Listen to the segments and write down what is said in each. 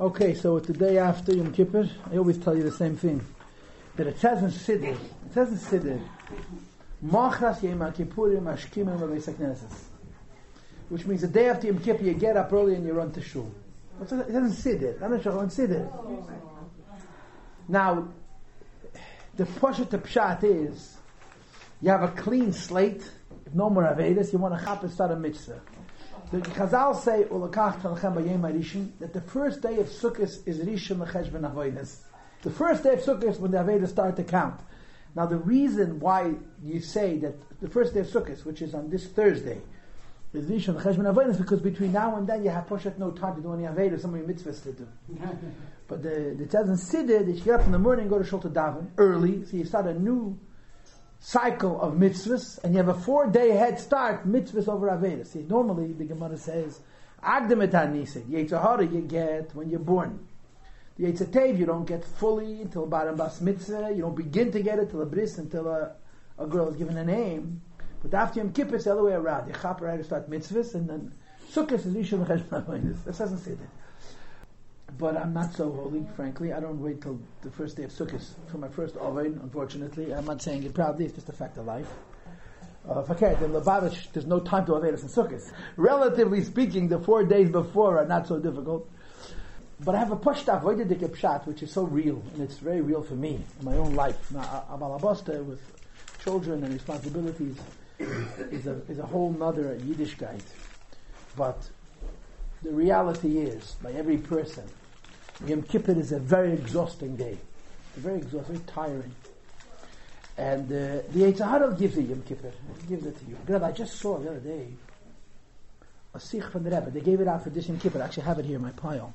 Okay, so it's the day after Yom Kippur. I always tell you the same thing. That it says in Siddur, it says in Siddur, Machras Yom Kippurim Ashkimim V'Veisakneses. Which means the day after Yom Kippur, you get up early and you run to shul. It doesn't Siddur. I'm not sure on Siddur. Now, the Poshet Pshat is, you have a clean slate, no more Avedis, you want to chap and start a mitzvah. The Chazal say, "Ulakach talchem b'yem rishon," that the first day of Sukkot is Rishon l'cheshbon avodas. The first day of Sukkot is when the Avedas start to count. Now, the reason why you say that the first day of Sukkot, which is on this Thursday, is Rishon l'cheshbon avodas, because between now and then you have pushed no time to do any Avedas, so many mitzvahs to do. but the the Tzadz and Siddur, that you get up in the morning, go to Shul to daven early, so you start a new cycle of mitzvahs, and you have a four-day head start, mitzvahs over Avedas. See, normally the Gemara says, Agdem et hanisid, Yetzirah you get when you're born. The Yetzatev you don't get fully until Baram Bas Mitzvah, you don't begin to get it till a bris, until a, a girl is given a name. But after Yom Kippur, it's the other way around. You chap right to start mitzvahs, and then Sukkot is Yishon Cheshbon This doesn't say that but I'm not so holy, frankly. I don't wait till the first day of Sukkot for my first Ovid, unfortunately. I'm not saying it proudly, it's just a fact of life. Uh, forget, in Lubavitch, there's no time to Avedis and Sukkot. Relatively speaking, the four days before are not so difficult. But I have a pushtaf, Voidedik Pshat, which is so real, and it's very real for me, in my own life. Now, I'm Abalabosta, with children and responsibilities, is a, is a whole nother Yiddishkeit. But the reality is, by every person, Yom Kippur is a very exhausting day. Very exhausting, very tiring. And uh, the Yitzhahara gives you Yom Kippur. He gives it to you. Rebbe, I just saw the other day a sikh from the Rebbe. They gave it out for this Yom Kippur. I actually have it here in my pile.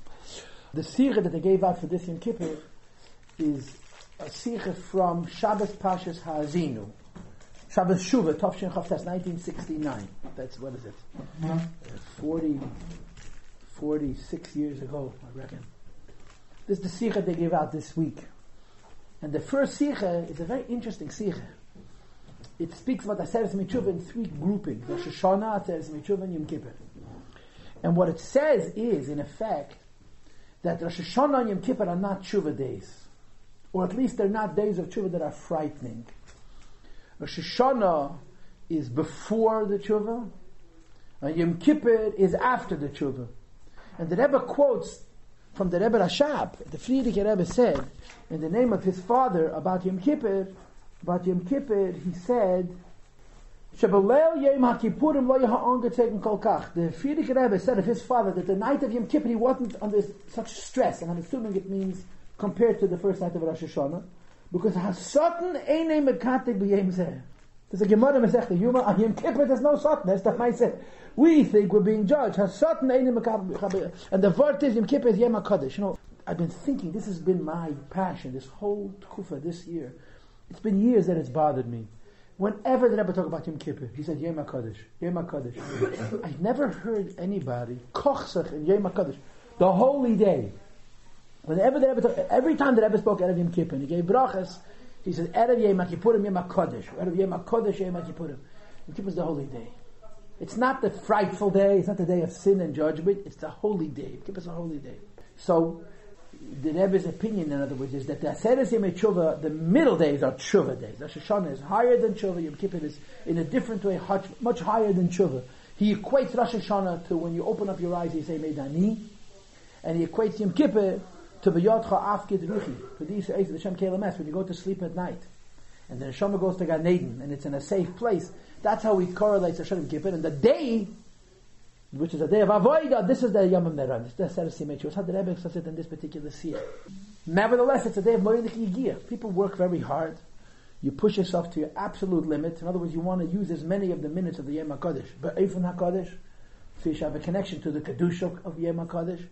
The sikh that they gave out for this Yom Kippur is a sikh from Shabbos Pashas Ha'azinu. Shabbos Shuva, Tovshin Chavtes, 1969. That's, what is it? Uh, 40, 46 years ago, I reckon. This is the Sikha they gave out this week. And the first Sikha is a very interesting Sikha. It speaks about Aseret Mitzvah in three groupings. Rosh Hashanah, Aseret Mitzvah, and Yom Kippur. And what it says is, in effect, that Rosh Hashanah and Yom Kippur are not Tshuva days. Or at least they're not days of Tshuva that are frightening. Rosh Hashanah is before the Tshuva, and Yom Kippur is after the Tshuva. And the Rebbe quotes from the Rebbe Rashab, the Frierdiker Rebbe said, in the name of his father about Yom Kippur, about Yom Kippur, he said. The Frierdiker Rebbe said of his father that the night of Yom Kippur he wasn't under such stress, and I'm assuming it means compared to the first night of Rosh Hashanah, because Hasatan eine mekatek b'yem zeh. There's a Gemara Masech Yuma on Yom Kippur. There's no Satan. That's the said. We think we're being judged. And the word is Yom Kippur is Yom Hakadosh. You know, I've been thinking. This has been my passion. This whole kufa this year. It's been years that it's bothered me. Whenever the Rebbe talk about Yom Kippur, he said Yom Hakadosh, Yom Hakadosh. I never heard anybody kochsach in Yom Hakadosh, the holy day. Whenever the Rebbe talk, every time the Rebbe spoke of Yom Kippur, he gave brachas. He says, Erev Yom Kippurim Yom HaKodesh. Erev Yom HaKodesh Yom Kippurim. Yom Kippur is the holy day. It's not the frightful day. It's not the day of sin and judgment. It's the holy day. Give us a holy day. So, the Rebbe's opinion, in other words, is that the Aseret Tshuva, the middle days are Tshuva days. Rosh Hashanah is higher than Tshuva. Yom Kippur is in a different way, much higher than Tshuva. He equates Rosh Hashanah to when you open up your eyes, you say Meidani, and he equates Yom Kippur to b'yotcha afkid ruchi. Days, the Shem Kelemes, when you go to sleep at night, and the Neshama goes to Gan Eden, and it's in a safe place. That's how he correlates Hashem Kippur. And the day, which is a day of Avodah, this is the Yom Meran. This is the Seres It's how the Rebbe says it in this particular seer. Nevertheless, it's a day of Moedik Yigiyah. People work very hard. You push yourself to your absolute limit. In other words, you want to use as many of the minutes of the Yom HaKadosh. But Eifun HaKadosh, so you should have a connection to the Kedusha of Yom HaKadosh.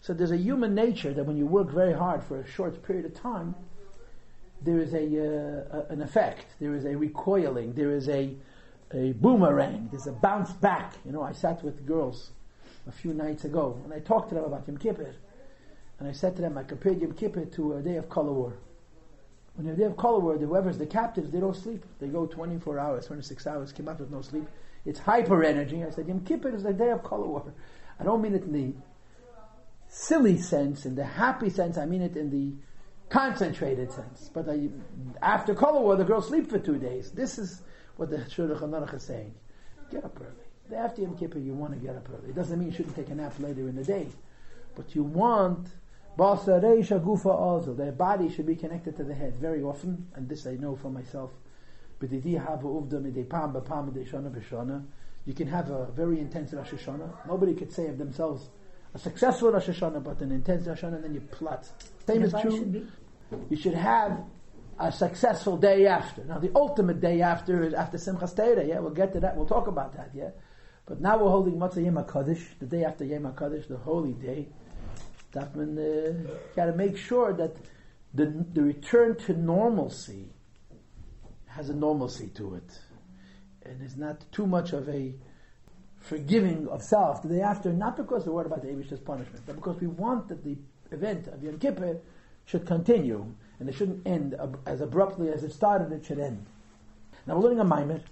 So there's a human nature that when you work very hard for a short period of time, there is a, uh, an effect, there is a recoiling, there is a, a boomerang, there's a bounce back. You know, I sat with girls a few nights ago and I talked to them about Yom Kippur. And I said to them, I compared Yom Kippur to a day of color war. When a day of color war, whoever's the captives, they don't sleep. They go 24 hours, 26 hours, came up with no sleep. It's hyper energy. I said, Yom Kippur is the day of color war. I don't mean it in the silly sense, in the happy sense, I mean it in the concentrated sense. But I, after color War, the girls sleep for two days. This is what the Shulchan Aruch is saying. Get up early. The after Yom Kippur, you want to get up early. It doesn't mean you shouldn't take a nap later in the day, but you want their body should be connected to the head very often, and this I know for myself. You can have a very intense Rosh Hashanah. Nobody could say of themselves a successful Rosh Hashanah, but an intense Rosh Hashanah, and then you plot. Same is true. You should have a successful day after. Now, the ultimate day after is after Simchas Torah. Yeah, we'll get to that. We'll talk about that. Yeah, but now we're holding Matzah Yom Hakadosh, the day after Yom Hakadosh, the holy day. Means uh, got to make sure that the the return to normalcy has a normalcy to it, and is not too much of a forgiving of self the day after. Not because we're worried about the Abish's punishment, but because we want that the event of Yom Kippur should continue and it shouldn't end as abruptly as it started. It should end. Now we're learning a Maimer,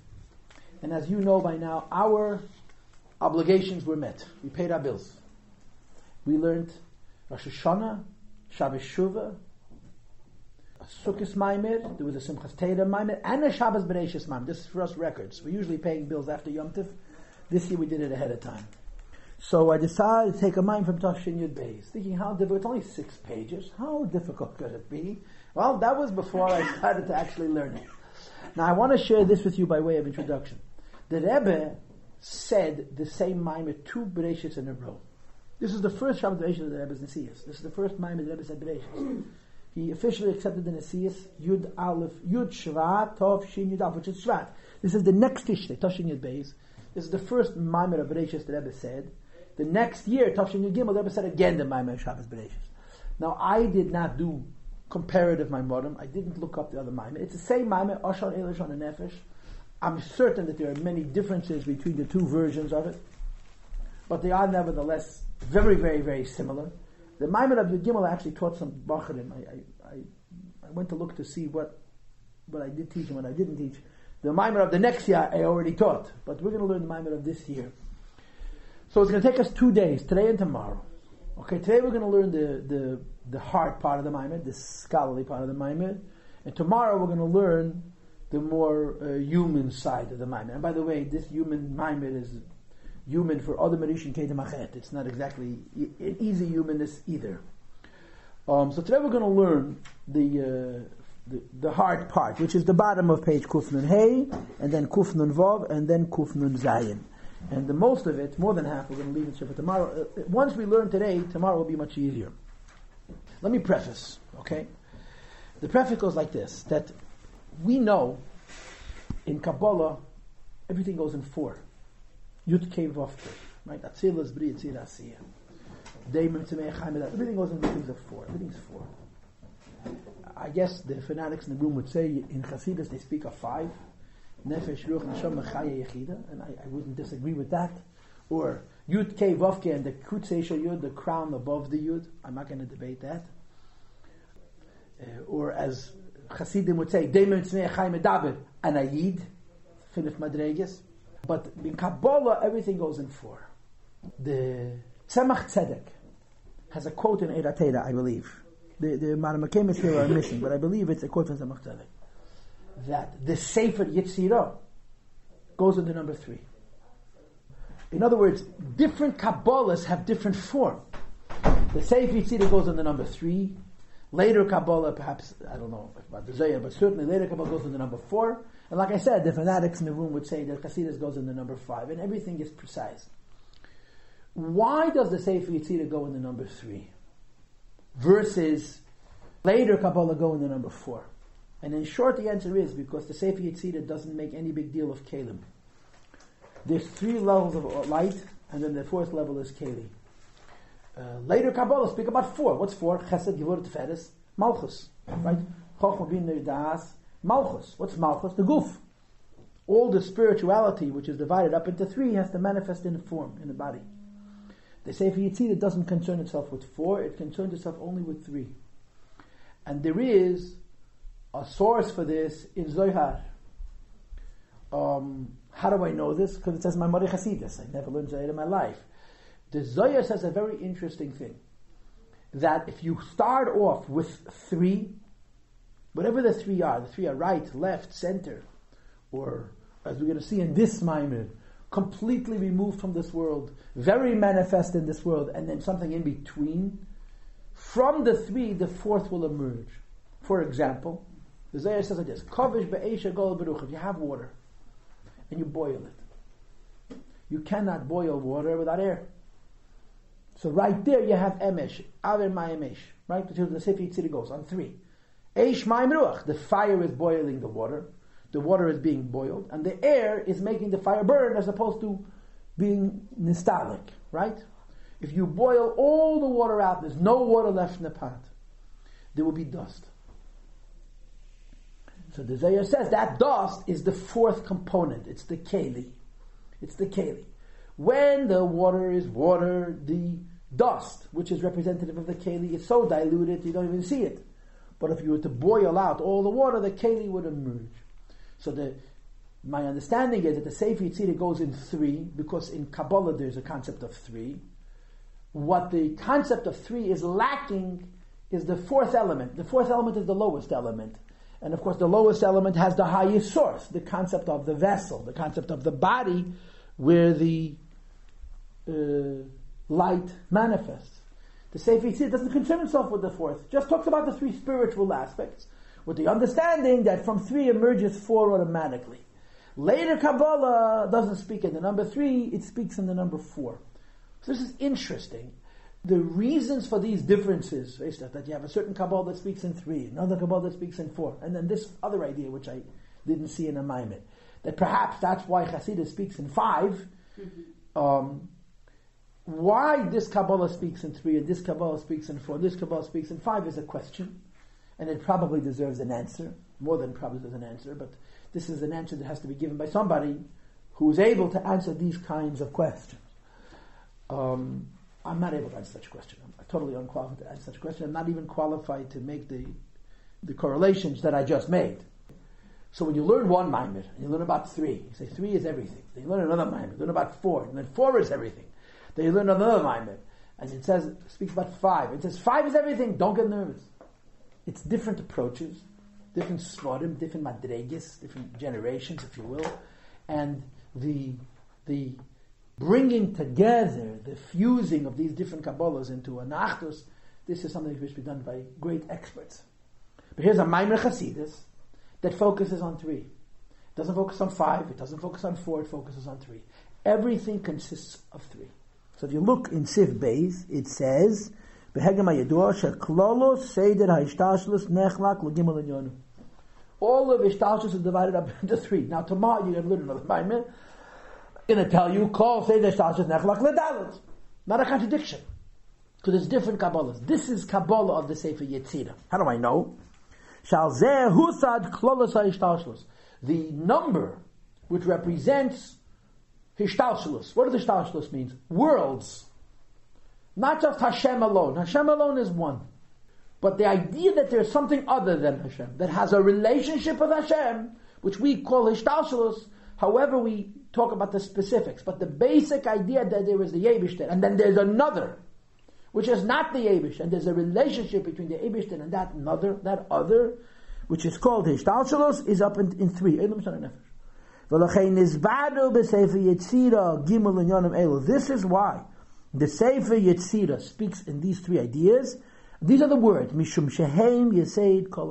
and as you know by now, our obligations were met. We paid our bills. We learned Rosh Hashanah, Shabbos Shuvah, a Sukkot Maimer, there was a Simchas Torah Maimer, and a Shabbos Bereshis Maimer. This is for us records. We're usually paying bills after Yom Tif. This year we did it ahead of time. So I decided to take a mind from Tashin Yud Beis, thinking how difficult, it's only six pages, how difficult could it be? Well, that was before I started to actually learn it. Now I want to share this with you by way of introduction. The Rebbe said the same Maimer two Bereshits in a row. This is the first Shabbat Bereshit of the Rebbe's Nesias. This is the first Maimer the Rebbe said Bereshit. He officially accepted the Nesias Yud Aleph Yud Shvat Tov Shin Yud Aleph, which is Shvat. This is the next Tishrei Tashin Yud Beis. This is the first Maimer of Bereshit the Rebbe said. The next year Tashin Yud Gimel the Rebbe said again the Maimer of Shabbos Bereshit. Now I did not do comparative Maimorim. I didn't look up the other Maimer. It's the same Maimer Ashar Elishon and Nefesh. I'm certain that there are many differences between the two versions of it, but they are nevertheless very, very, very similar. The Maimon of Yud actually taught some Bacharim. I, I, I, went to look to see what, what I did teach and what I didn't teach. The Maimon of the next year I already taught, but we're going to learn the Maimon of this year. So it's going to take us two days, today and tomorrow. Okay, today we're going to learn the, the, the hard part of the Maimon, the scholarly part of the Maimon, and tomorrow we're going to learn the more uh, human side of the Maimon. And by the way, this human Maimon is human for other Marishin Kedem It's not exactly an easy humanness either. Um, so today we're going to learn the, uh, the, the hard part, which is the bottom of page Kufnun Hey, and then Kufnun Vav, and then Kufnun Zayin. And the most of it, more than half, we're going to leave it for tomorrow. Uh, once we learn today, tomorrow will be much easier. Let me preface, okay? The preface goes like this: that we know in Kabbalah everything goes in four. Yud Kei right? Atzilus Bri Yitzir Chaim Everything goes in things of four. Everything's four. I guess the fanatics in the room would say in Hasidus they speak of five. Nefesh, Ruach, Neshama, Chaya, Yechida. And I, I wouldn't disagree with that. Or Yud Kei Vavke and the Kutseisha Yud, the crown above the Yud. I'm not going to debate that. Uh, or as Hasidim would say, Tzemei Chaim Medaber, an Ayid, Finif Madreges. But in Kabbalah, everything goes in four. The Tzemach Tzedek has a quote in Ohr HaTorah, I believe. The, the Maramakim is here are missing, but I believe it's a quote from Tzemach Tzedek. That the Sefer Yetzirah goes into number three. In other words, different Kabbalahs have different form. The Sefer Yetzirah goes on the number three. Later Kabbalah, perhaps, I don't know about the Zohar, but certainly later Kabbalah goes on the number four. And like I said, the fanatics in the room would say that Chasidus goes in the number five, and everything is precise. Why does the Sefer Yetzirah go in the number three? Versus later Kabbalah go in the number four. And in short, the answer is because the Sefer Yetzirah doesn't make any big deal of Kalim. There's three levels of light, and then the fourth level is Keli. Uh, later Kabbalah speak about four. What's four? Chesed, Gevurah, Tiferes, Malchus. Right? Chochmah, Bin, Malchus. What's Malchus? The goof. All the spirituality, which is divided up into three, has to manifest in form, in the body. The Sefer Yetzirah doesn't concern itself with four, it concerns itself only with three. And there is a source for this in Zohar. Um, how do I know this? Because it says my Mari Chasidus. I never learned Zohar in my life. The Zohar says a very interesting thing. that if you start off with three, whatever the three are, the three are right, left, center, or as we're going to see in this Maimon, completely removed from this world, very manifest in this world, and then something in between. From the three, the fourth will emerge. For example, the Zohar says like this: "Kavish be'esha gol beruch." If you have water and you boil it, you cannot boil water without air. So right there you have emesh, aver ma'emesh. Right, the Sefer Yetzirah goes on three. Eish ruach. The fire is boiling the water the water is being boiled, and the air is making the fire burn as opposed to being nostalgic, right? If you boil all the water out, there's no water left in the pot, there will be dust. So the Zohar says that dust is the fourth component. It's the keli. It's the keli. When the water is water, the dust, which is representative of the keli, is so diluted you don't even see it. But if you were to boil out all the water, the keli would emerge. So the my understanding is that the Sefer Yitzira goes in three because in Kabbalah there's a concept of three. What the concept of three is lacking is the fourth element. The fourth element is the lowest element. And of course, the lowest element has the highest source, the concept of the vessel, the concept of the body where the uh, light manifests. The Sefer Yetzirah doesn't concern himself with the fourth, just talks about the three spiritual aspects with the understanding that from three emerges four automatically. Later Kabbalah doesn't speak in the number three, it speaks in the number four. So this is interesting. The reasons for these differences that, you have a certain Kabbalah that speaks in three, another Kabbalah that speaks in four, and then this other idea which I didn't see in a Maimon, that perhaps that's why Hasidus speaks in 5 mm-hmm. um, why this Kabbalah speaks in three and this Kabbalah speaks in four, this Kabbalah speaks in five is a question and it probably deserves an answer, more than probably deserves an answer, but this is an answer that has to be given by somebody who is able to answer these kinds of questions. Um, I'm not able to answer such a question. I'm totally unqualified to answer such a question. I'm not even qualified to make the, the correlations that I just made. So when you learn one Maimir, and you learn about three, you say three is everything. Then you learn another Maimir, learn about four, and then four is everything. Then you learn another Maimir, and it says, speaks about five. It says five is everything, don't get nervous. It's different approaches, different svarim, different madreges, different generations, if you will, and the the bringing together the fusing of these different Kabbalahs into an Achdus, this is something which should be done by great experts. But here's a Maimer Chasidus that focuses on three. It doesn't focus on five, it doesn't focus on four, it focuses on three. Everything consists of three. So if you look in Sif Beis, it says, all of Ishtashlus is divided up into three. Now tomorrow you're going to learn another Maimer, Going to tell you, call Seder Ishtalshus Nechlak Ledalit. Not a contradiction. Because it's different Kabbalahs. This is Kabbalah of the Sefer Yetzirah. How do I know? Shal zeh husad klolos ha'ishtalshus. The number which represents Hishtalshus. What does Hishtalshus means? Worlds. Not just Hashem alone. Hashem alone is one. But the idea that there's something other than Hashem, that has a relationship with Hashem, which we call Ishtalshalus, however we talk about the specifics, but the basic idea that there is the Yebishter, and then there's another, which is not the Yebish, and there's a relationship between the Yebishter and that another, that other, which is called Ishtalshalus, is up in, in three. This is why the Sefer Yetzira speaks in these three ideas. These are the words, Mishum Sheheim Yeseid Kol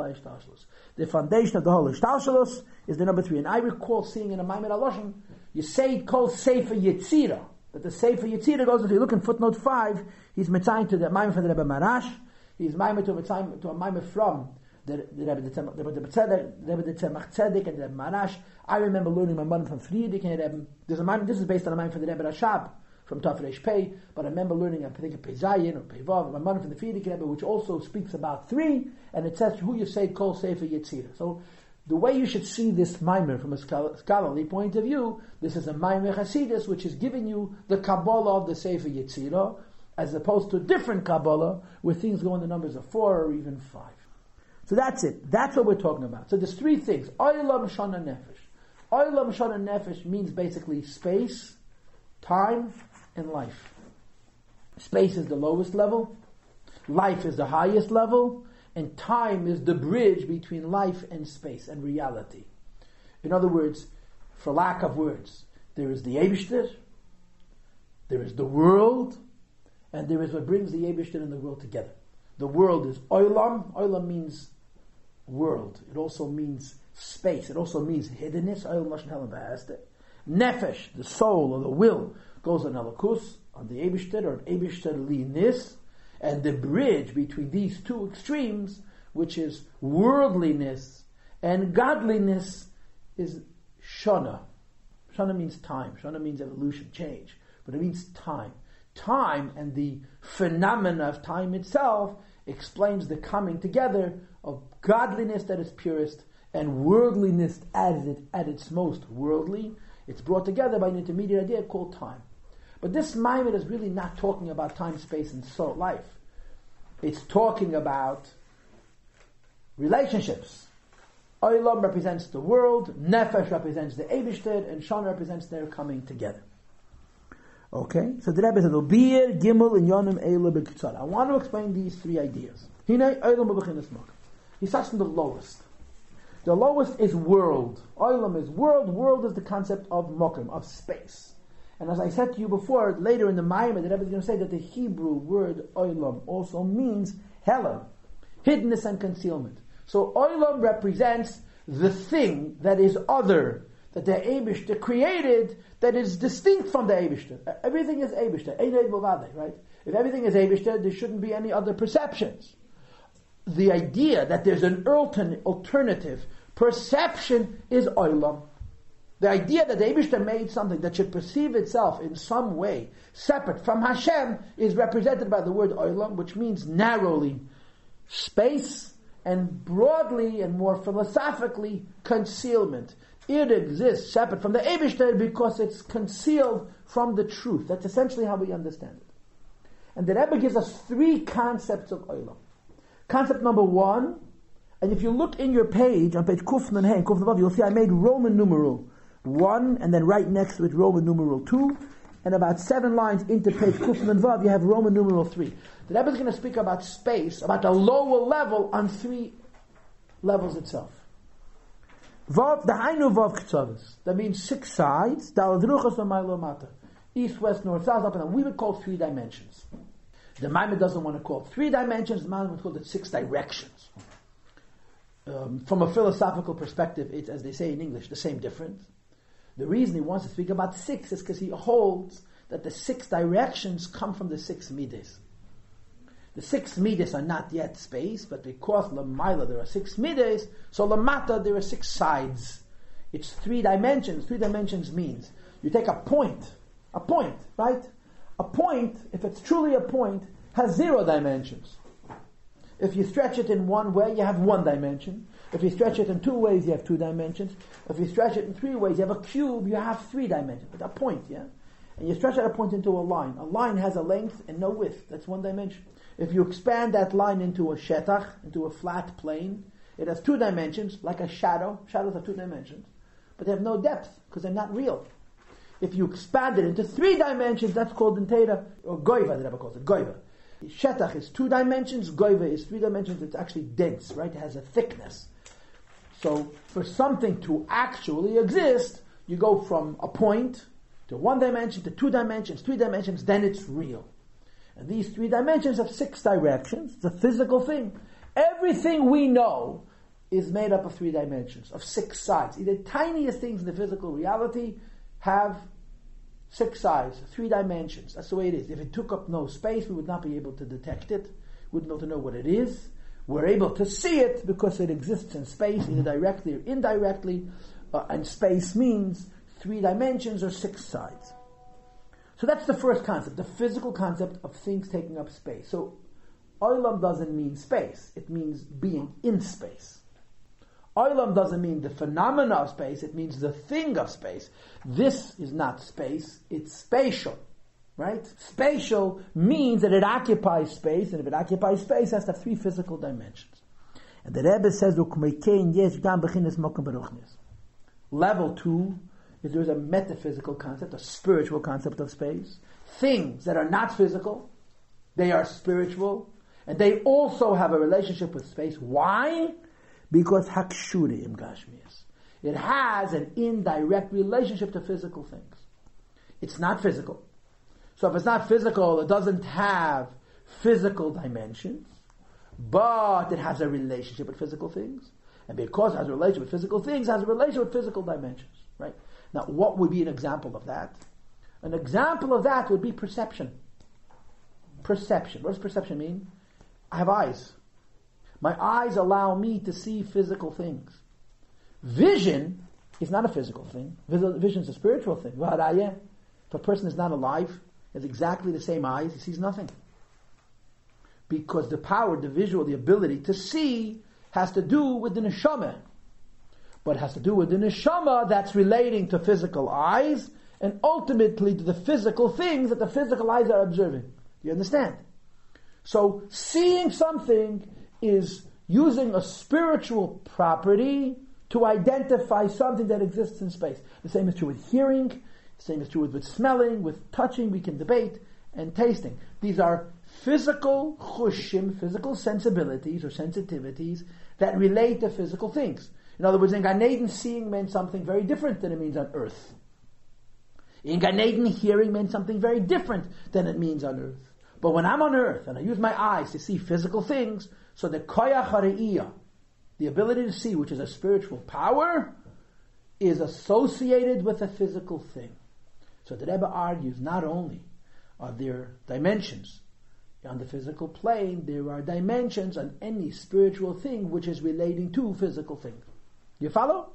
The foundation of the whole Ishtashalos is the number three. And I recall seeing in a Maimed say Yeseid Kol Sefer Yetzira. That the Sefer Yetzira goes, if you look in footnote 5, he's mitzayin to the Maimed from the Rebbe Maharash, he's Maimed to to a Maimed from the, Rebbe Tzemach Tzedek and the Rebbe Maharash. I remember learning my money from Frierdiker Rebbe, there's a Maimed, this is based on a Maimed from the Rebbe Rashab, from Tafresh Pei, but I remember learning, I think, Pei Zayin or Pei Vav, my mother from the Frierdiker Rebbe, which also speaks about three, and it says who you say Kol Sefer Yetzirah. So the way you should see this Maimer from a scholarly point of view, this is a Maimer Hasidus, which is giving you the Kabbalah of the Sefer Yetzirah, as opposed to a different Kabbalah, where things go in the numbers of four or even five. So that's it. That's what we're talking about. So there's three things. Oilam Shana Nefesh. Oilam Shana Nefesh means basically space, time, and life. Space is the lowest level. life is the highest level, and time is the bridge between life and space and reality. In other words, for lack of words, there is the Eibishter, there is the world, and there is what brings the Eibishter and the world together. The world is Olam. Olam means world. It also means space. It also means hiddenness. Nefesh, the soul or the will, goes on Elakus, on the Eibishter or Eibishter linis, and the bridge between these two extremes, which is worldliness and godliness, is Shana. Shana means time. Shana means evolution, change. But it means time. Time and the phenomena of time itself explains the coming together of godliness that is purest and worldliness at, it, at its most worldly. It's brought together by an intermediate idea called time. But this Maimon is really not talking about time, space, and soul life. It's talking about relationships. Olam represents the world, Nefesh represents the Eibishter, and Shana represents their coming together. Okay, so the Rebbe says, "Obir Gimel and Yonim Eila I want to explain these three ideas. He starts from the lowest. The lowest is world. Olam is world. World is the concept of mokim, of space. And as I said to you before, later in the Maimon, the Rebbe is going to say that the Hebrew word olam also means helam, hiddenness and concealment. So olam represents the thing that is other, that the Abishter created, that is distinct from the Abishter. Everything is Abishter, right? If everything is Abishter, there shouldn't be any other perceptions. The idea that there's an alternative perception is olam. The idea that the Abishter made something that should perceive itself in some way separate from Hashem is represented by the word olam, which means narrowly space and broadly and more philosophically concealment. It exists separate from the Abishter because it's concealed from the truth. That's essentially how we understand it. And the Rebbe gives us three concepts of olam. Concept number one, and if you look in your page, on page Kufnan Hey, Kufnan you'll see I made Roman numeral 1, and then right next to it Roman numeral 2, and about seven lines into page Kufnan Vav, you have Roman numeral 3. The Rebbe is going to speak about space, about the lower level on three levels itself. Vav, the Hainu Vav Ktsavis. That means six sides. East, west, north, south, up and down. We would call three dimensions. The Maimon doesn't want to call it three dimensions. The Maimon would call it six directions. Um, from a philosophical perspective, it's, as they say in English, the same difference. The reason he wants to speak about six is because he holds that the six directions come from the six midas. The six midas are not yet space, but because Lamaila there are six midas, so Lamata there are six sides. It's three dimensions. Three dimensions means you take a point, a point, right? A point, if it's truly a point, has zero dimensions. If you stretch it in one way, you have one dimension. If you stretch it in two ways, you have two dimensions. If you stretch it in three ways, you have a cube, you have three dimensions. But a point, yeah? And you stretch out a point into a line. A line has a length and no width. That's one dimension. If you expand that line into a shetach, into a flat plane, it has two dimensions, like a shadow. Shadows have two dimensions. But they have no depth, because they're not real. If you expand it into three dimensions, that's called in Teda, or goiva, the Rebbe calls it, goiva. Shetach is two dimensions, goiva is three dimensions, it's actually dense, right? It has a thickness. So for something to actually exist, you go from a point to one dimension to two dimensions, three dimensions, then it's real. And these three dimensions have six directions. It's a physical thing. Everything we know is made up of three dimensions, of six sides. The tiniest things in the physical reality have six sides, three dimensions. That's the way it is. If it took up no space, we would not be able to detect it. We wouldn't be able to know what it is. We're able to see it because it exists in space, either directly or indirectly. Uh, and space means three dimensions or six sides. So that's the first concept, the physical concept of things taking up space. So Olam doesn't mean space, it means being in space. Olam doesn't mean the phenomena of space, it means the thing of space. This is not space, it's spatial. Right? Spatial means that it occupies space, and if it occupies space, it has to have three physical dimensions. And the Rebbe says, Level two is there is a metaphysical concept, a spiritual concept of space. Things that are not physical, they are spiritual. And they also have a relationship with space. Why? Because hakshurim gashmias. It has an indirect relationship to physical things. It's not physical. So if it's not physical, it doesn't have physical dimensions, but it has a relationship with physical things. And because it has a relationship with physical things, it has a relationship with physical dimensions. Right? Now, what would be an example of that? An example of that would be perception. Perception. What does perception mean? I have eyes. My eyes allow me to see physical things. Vision is not a physical thing. Vision is a spiritual thing. If a person is not alive, has exactly the same eyes, he sees nothing. Because the power, the visual, the ability to see has to do with the neshama. But has to do with the neshama that's relating to physical eyes and ultimately to the physical things that the physical eyes are observing. You understand? So seeing something is using a spiritual property to identify something that exists in space. The same is true with hearing, same is true with, with smelling, with touching, we can debate, and tasting. These are physical chushim, physical sensibilities or sensitivities that relate to physical things. In other words, in Gan Eden, seeing meant something very different than it means on earth. In Gan Eden, hearing meant something very different than it means on earth. But when I'm on earth and I use my eyes to see physical things, so the koyach the ability to see, which is a spiritual power, is associated with a physical thing. So the Rebbe argues not only are there dimensions on the physical plane, there are dimensions on any spiritual thing which is relating to physical thing. You follow?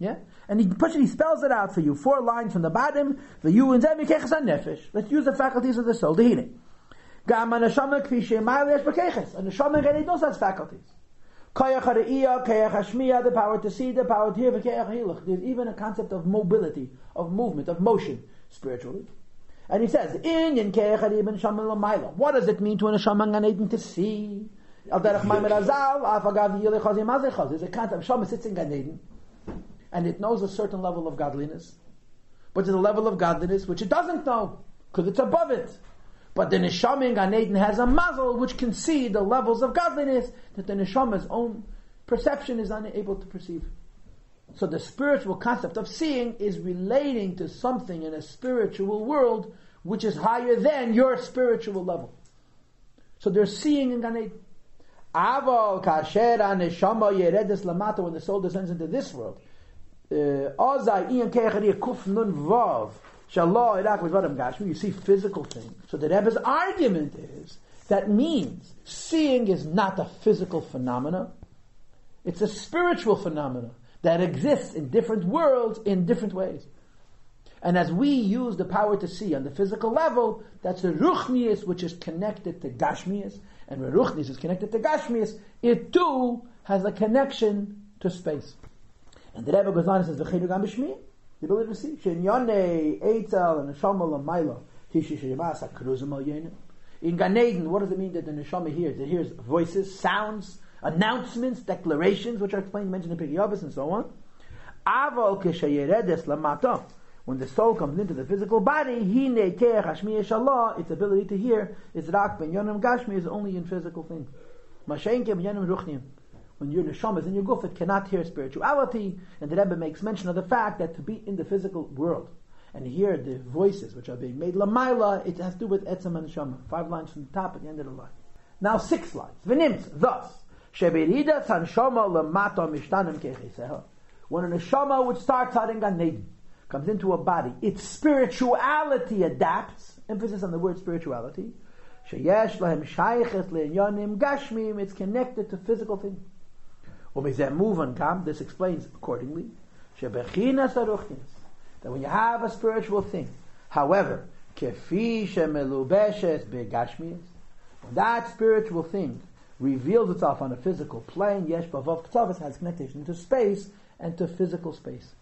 Yeah? And he puts it, he spells it out for you. Four lines from the bottom. The you and nefesh. Let's use the faculties of the soul. The Gam anashama kfi shemayel yesh b'keches. Anashama geni does has faculties. Koyach ha're'iyah, koyach the power to see, the power to hear, v'keach hilach. There's even a concept of mobility, of movement, of motion spiritually. And he says, in yin kayach ha're'iyah. What does it mean to a neshama Gan Eden to see? Al derech maimer azal, af agav yilech hazim mazechaz. There's a concept, neshama sits in Gan Eden, and it knows a certain level of godliness. But there's a level of godliness which it doesn't know, because it's above it. But the neshama in Gan Eden has a muzzle which can see the levels of godliness that the neshama's own perception is unable to perceive. So the spiritual concept of seeing is relating to something in a spiritual world which is higher than your spiritual level. So they're seeing in Gan Eden. Aval kasher neshama yeredes lamata when the soul descends into this world. Uh, Ozai iyan kuf nun vav. You see physical things. So the Rebbe's argument is that means seeing is not a physical phenomena. It's a spiritual phenomena that exists in different worlds in different ways. And as we use the power to see on the physical level, that's the ruchnius which is connected to gashmius, and when ruchnius is connected to gashmius, it too has a connection to space. And the Rebbe goes on and says, the ability to see. Shenyane, Eitzel, and Neshama Lamaila, Tishi Shemasa, Kruzim In Gan Eden, what does it mean that the Neshama hears? It hears voices, sounds, announcements, declarations, which are explained, mentioned in Pirkei and so on. Aval Keshayeredes Lamata. When the soul comes into the physical body, Hine its ability to hear is Rak Ben Gashmi is only in physical things. Mashenke Ben Yonim Ruchnim when your neshama is in your guf, it cannot hear spirituality. And the Rebbe makes mention of the fact that to be in the physical world and hear the voices which are being made lamaila, it has to do with etzem and neshama. Five lines from the top at the end of the line. Now six lines. V'nims, thus, sheberida tanshama lamata mishtanim kecheseha. When a neshama would start out in Gan comes into a body, its spirituality adapts. Emphasis on the word spirituality. Sheyesh lahem shaykhet le'inyanim gashmim. It's connected to physical things. move on kam, this explains accordingly, that when you have a spiritual thing, however, when that spiritual thing reveals itself on a physical plane, yesh bavav ktavas has connection to space and to physical space.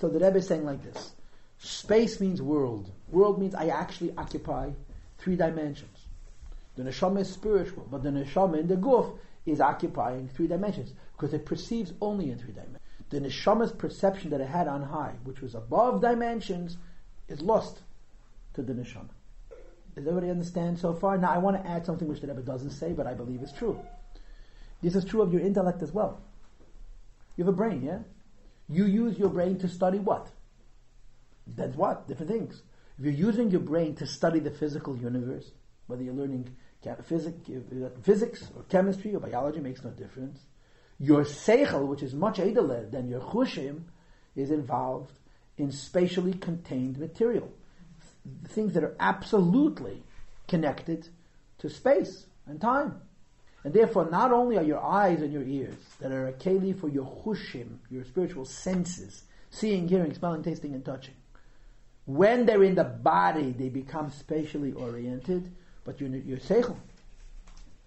So the Rebbe is saying like this. Space means world. World means I actually occupy three dimensions. The neshama is spiritual, but the neshama in the guf is occupying three dimensions because it perceives only in three dimensions. The neshama's perception that it had on high, which was above dimensions, is lost to the neshama. Does everybody understand so far? Now I want to add something which the Rebbe doesn't say, but I believe is true. This is true of your intellect as well. You have a brain, yeah? You use your brain to study what? That's what? Different things. If you're using your brain to study the physical universe, whether you're learning physics or chemistry or biology, makes no difference. Your seichel, which is much edeler than your chushim, is involved in spatially contained material. Things that are absolutely connected to space and time. And therefore, not only are your eyes and your ears that are a keli for your chushim, your spiritual senses, seeing, hearing, smelling, tasting, and touching. When they're in the body, they become spatially oriented, but your, your seichel,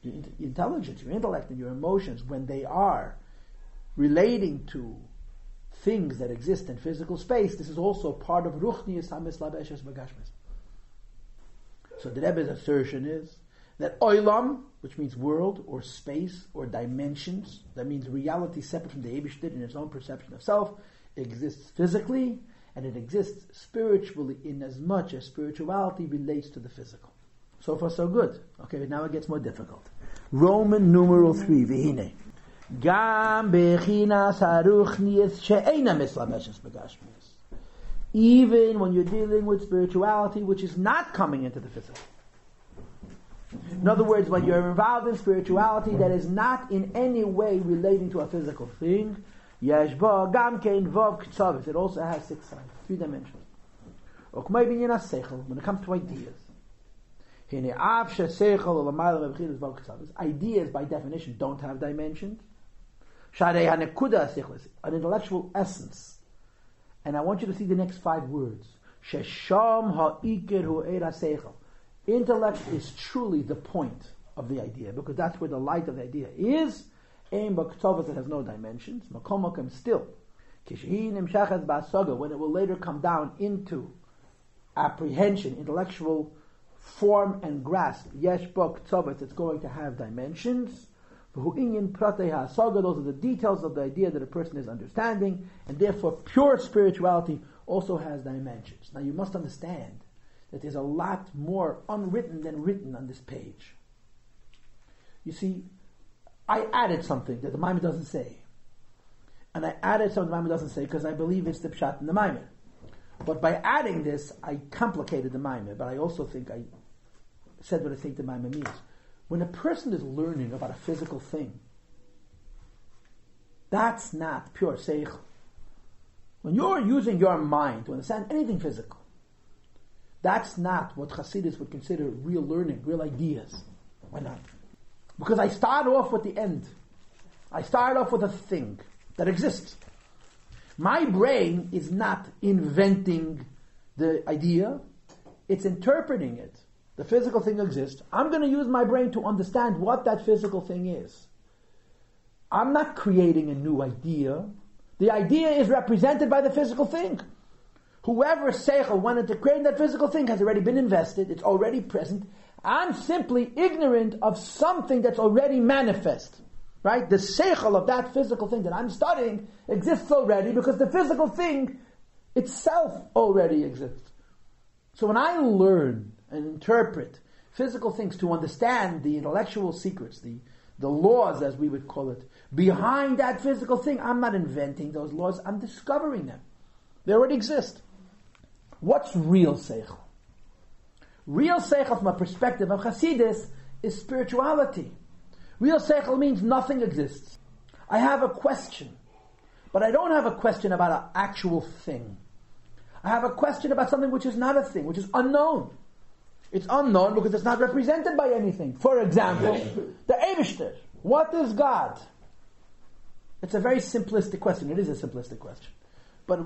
your intelligence, your intellect, and your emotions, when they are relating to things that exist in physical space, this is also part of Ruchnius Hamis Labeshes Bagashmes. So the Rebbe's assertion is that oilam, which means world or space or dimensions, that means reality separate from the Eibishter in its own perception of self, exists physically and it exists spiritually in as much as spirituality relates to the physical. So far so good. Okay, but now it gets more difficult. Roman numeral 3, vihine. Gam bechinas haruchnias she'ena mislabeshes begashmias. Even when you're dealing with spirituality which is not coming into the physical. In other words, when you're involved in spirituality that is not in any way relating to a physical thing. It also has six sides, three dimensions. When it comes to ideas, ideas by definition don't have dimensions. An intellectual essence. And I want you to see the next five words. Shesham ha'ikir hu'era seichel. Intellect is truly the point of the idea because that's where the light of the idea is. Aim b'ktavas that has no dimensions. Makom still. When it will later come down into apprehension, intellectual form and grasp. Yesh b'ktavas, it's going to have dimensions. Those are the details of the idea that a person is understanding, and therefore pure spirituality also has dimensions. Now you must understand that there's a lot more unwritten than written on this page. You see, I added something that the Maimon doesn't say. And I added something the Maimon doesn't say because I believe it's the pshat in the Maimon. But by adding this, I complicated the Maimon, but I also think I said what I think the Maimon means. When a person is learning about a physical thing, that's not pure seich. When you're using your mind to understand anything physical, that's not what Hasidus would consider real learning, real ideas. Why not? Because I start off with the end. I start off with a thing that exists. My brain is not inventing the idea, it's interpreting it. The physical thing exists. I'm going to use my brain to understand what that physical thing is. I'm not creating a new idea. The idea is represented by the physical thing. Whoever Seichel wanted to create that physical thing has already been invested, it's already present. I'm simply ignorant of something that's already manifest. Right? The Seichel of that physical thing that I'm studying exists already because the physical thing itself already exists. So when I learn and interpret physical things to understand the intellectual secrets, the, the laws as we would call it, behind that physical thing, I'm not inventing those laws, I'm discovering them. They already exist. What's real seichel? Real seichel from a perspective of Hasidus is spirituality. Real seichel means nothing exists. I have a question, but I don't have a question about an actual thing. I have a question about something which is not a thing, which is unknown. It's unknown because it's not represented by anything. For example, the Eibishter. What is God? It's a very simplistic question. It is a simplistic question. But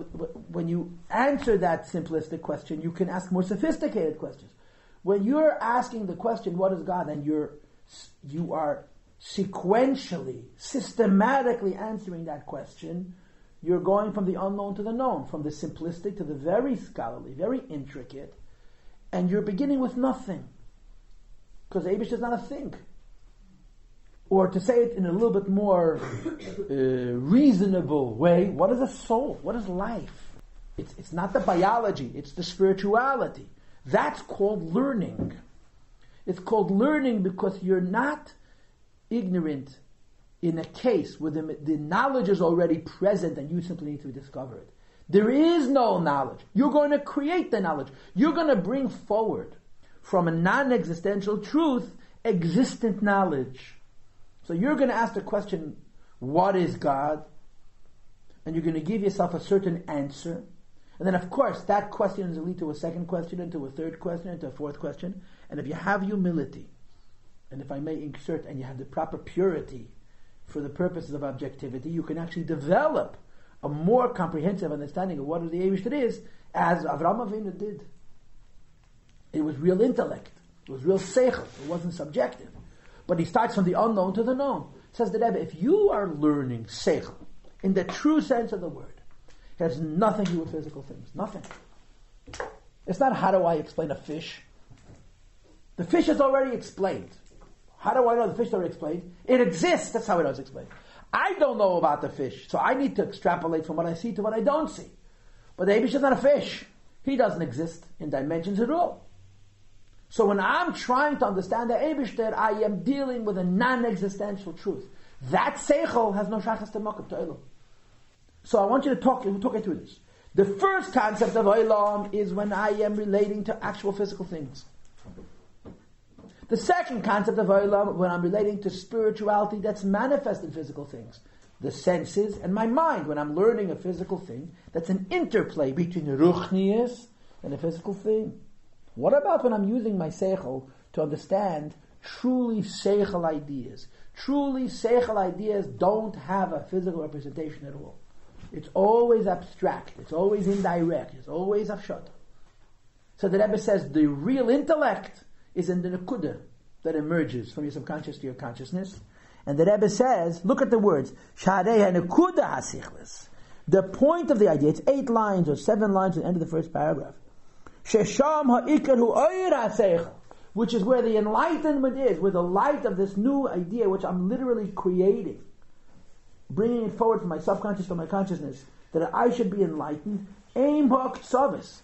when you answer that simplistic question, you can ask more sophisticated questions. When you're asking the question, what is God, and you're, you are sequentially, systematically answering that question, you're going from the unknown to the known, from the simplistic to the very scholarly, very intricate, and you're beginning with nothing. Because Abish is not a thing. Or to say it in a little bit more uh, reasonable way, what is a soul? What is life? It's, it's not the biology, it's the spirituality. That's called learning. It's called learning because you're not ignorant in a case where the, the knowledge is already present and you simply need to discover it. There is no knowledge. You're going to create the knowledge. You're going to bring forward from a non-existential truth existent knowledge. So you're going to ask the question, what is God? And you're going to give yourself a certain answer. And then, of course, that question is lead to a second question, into a third question, into a fourth question. And if you have humility, and if I may insert, and you have the proper purity for the purposes of objectivity, you can actually develop a more comprehensive understanding of what the Eivish is, as Avram Avinu did. It was real intellect. It was real seichel. It wasn't subjective. But he starts from the unknown to the known. Says the Rebbe, if you are learning seichel in the true sense of the word, it has nothing to do with physical things. Nothing. It's not how do I explain a fish. The fish is already explained. How do I know the fish is already explained? It exists. That's how it was explained. I don't know about the fish, so I need to extrapolate from what I see to what I don't see. But the Abish is not a fish. He doesn't exist in dimensions at all. So when I'm trying to understand the Eibishter, I am dealing with a non-existential truth. That seichel has no shachas to makam to Elam. So I want you to talk, we'll talk you through this. The first concept of Olam is when I am relating to actual physical things. The second concept of Olam, when I'm relating to spirituality that's manifest in physical things. The senses and my mind, when I'm learning a physical thing, that's an interplay between the ruchnius and a physical thing. What about when I'm using my seichel to understand truly seichel ideas? Truly seichel ideas don't have a physical representation at all. It's always abstract. It's always indirect. It's always afshot. So the Rebbe says the real intellect is in the nekuda that emerges from your subconscious to your consciousness. And the Rebbe says, look at the words. The point of the idea, it's eight lines or seven lines at the end of the first paragraph. Which is where the enlightenment is, where the light of this new idea, which I'm literally creating, bringing it forward from my subconscious to my consciousness, that I should be enlightened. Aim service.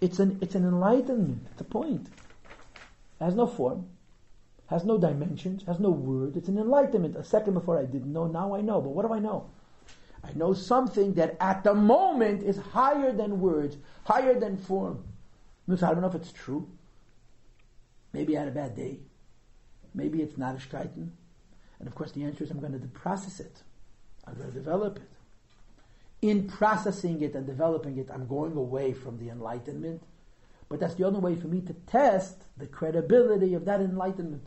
It's an it's an enlightenment. It's a point. Has no form, has no dimensions, has no word. It's an enlightenment. A second before I didn't know, now I know. But what do I know? I know something that at the moment is higher than words, higher than form. I don't know if it's true. Maybe I had a bad day. Maybe it's not a streiten. And of course, the answer is I'm going to process it. I'm going to develop it. In processing it and developing it, I'm going away from the enlightenment. But that's the only way for me to test the credibility of that enlightenment.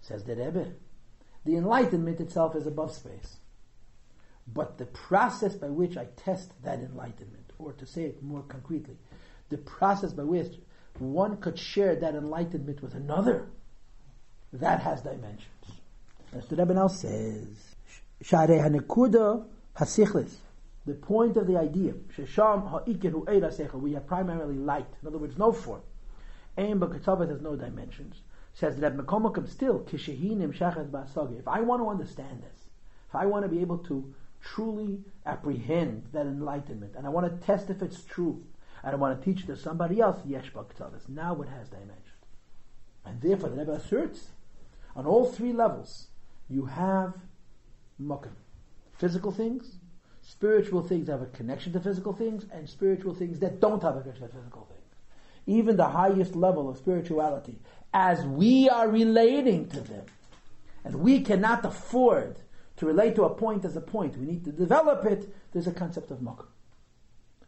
Says the Rebbe. The enlightenment itself is above space. But the process by which I test that enlightenment, or to say it more concretely, the process by which one could share that enlightenment with another, that has dimensions. As the Rebbe now says, Share hanekuda hasichlis. The point of the idea, shesham ha'ikiru eira we have primarily light. In other words, no form. Aim b'katzavet has no dimensions. Says that mekomakim still kishehinim shachet ba'asagi. If I want to understand this, if I want to be able to truly apprehend that enlightenment, and I want to test if it's true, and I want to teach it to somebody else, yesh b'katzavet. Now it has dimensions. And therefore the Rebbe asserts, on all three levels, you have mokim. Physical things, spiritual things have a connection to physical things, and spiritual things that don't have a connection to physical things. Even the highest level of spirituality, as we are relating to them, and we cannot afford to relate to a point as a point, we need to develop it, there's a concept of mokum.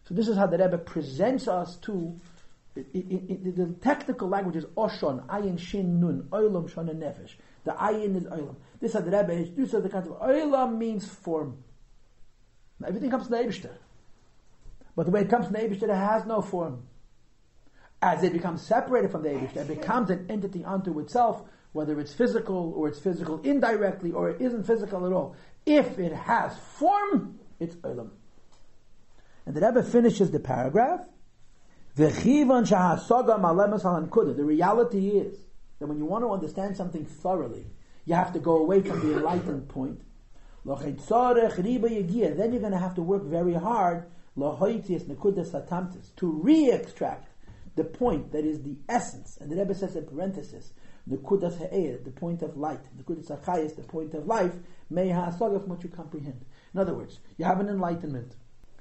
So this is how the Rebbe presents us to it, it, it, the technical language is Oshon, Ayin Shin Nun, Oilam Shon Nefesh. The Ayin is Oilam. This is the Rebbe introduces the concept. Oilam means form. Everything comes from the Eibishter. But the way it comes from the Eibishter, it has no form. As it becomes separated from the Eibishter, it becomes an entity unto itself, whether it's physical or it's physical indirectly or it isn't physical at all. If it has form, it's Olam. And the Rebbe finishes the paragraph. The reality is that when you want to understand something thoroughly, you have to go away from the enlightened point. Then you're going to have to work very hard to re-extract the point that is the essence. And the Rebbe says in parenthesis, the point of light, the point of life, may ha'asagah from what you comprehend. In other words, you have an enlightenment.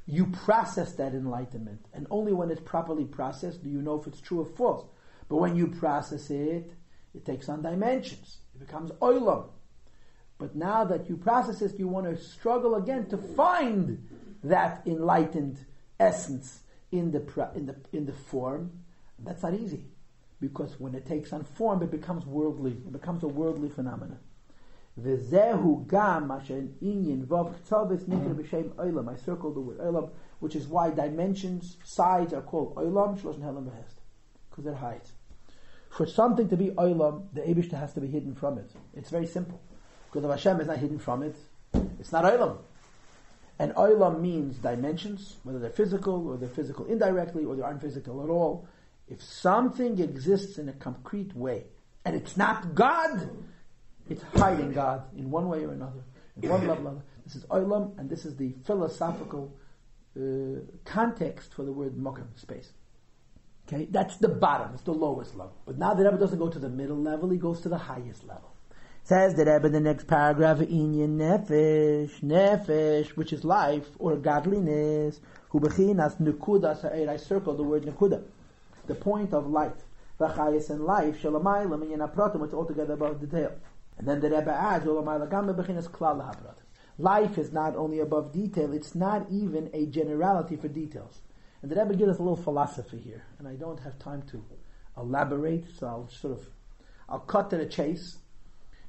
You process that enlightenment, and only when it's properly processed do you know if it's true or false. But when you process it, it takes on dimensions. It becomes oilam. But now that you process it, you want to struggle again to find that enlightened essence in the in the in the form. That's not easy, because when it takes on form, it becomes worldly. It becomes a worldly phenomenon. V'zehu gam asher vav b'shem olam. I circled the word olam, which is why dimensions, sides are called shloshen helam because they're heights. For something to be olam, the Abishta has to be hidden from it. It's very simple. Because if Hashem is not hidden from it, it's not olam. And olam means dimensions, whether they're physical or they're physical indirectly or they aren't physical at all. If something exists in a concrete way and it's not God, it's hiding God in one way or another, in one level or another. This is olam, and this is the philosophical uh, context for the word mokum, space. Okay, that's the bottom, it's the lowest level. But now the Rebbe doesn't go to the middle level, he goes to the highest level. Says the Rebbe in the next paragraph, Inyan nefesh, nefesh, which is life or godliness, hu bechinas nekuda I circle the word nekuda, the point of light. V'chayis and life, shalamayla, minyan apratim, which altogether above detail. And then the Rebbe adds, Life is not only above detail, it's not even a generality for details. And the Rebbe gives us a little philosophy here, and I don't have time to elaborate, so I'll sort of, I'll cut to the chase.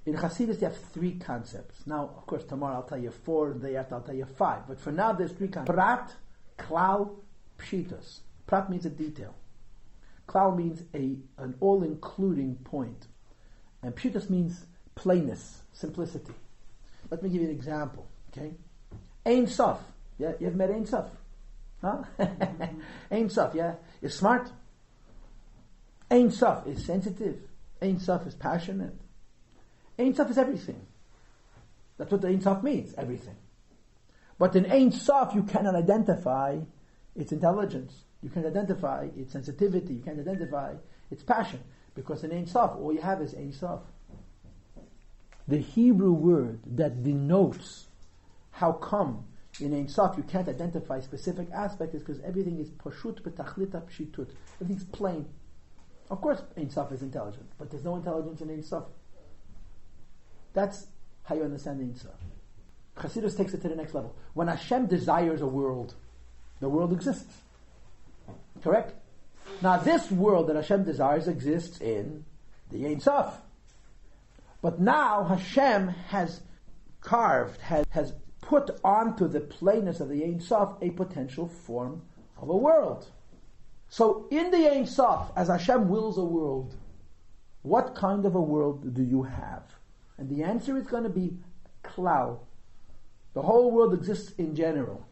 In Hasidus, you have three concepts. Now, of course, tomorrow I'll tell you four, the day after I'll tell you five. But for now, there's three concepts. Prat, klal, pshitas. Prat means a detail. Klal means a, an all-including point. And pshitas means plainness, simplicity. Let me give you an example, okay? Ein Sof. Yeah, you've met Ein Sof. Huh? Ein Sof, yeah? Is smart. Ein Sof is sensitive. Ein Sof is passionate. Ein Sof is everything. That's what the Ein Sof means, everything. But in Ein Sof, you cannot identify its intelligence. You can identify its sensitivity. You can identify its passion. Because in Ein Sof, all you have is Ein Sof. The Hebrew word that denotes how come in Ein Sof you can't identify specific aspect is because everything is pashut betachlita pshitut. Everything's plain. Of course, Ein Sof is intelligent, but there's no intelligence in Ein Sof. That's how you understand Ein Sof. Chassidus takes it to the next level. When Hashem desires a world, the world exists. Correct? Now, this world that Hashem desires exists in the Ein Sof. But now Hashem has carved, has, has put onto the plainness of the Ein Sof a potential form of a world. So in the Ein Sof, as Hashem wills a world, what kind of a world do you have? And the answer is going to be klal. The whole world exists in general.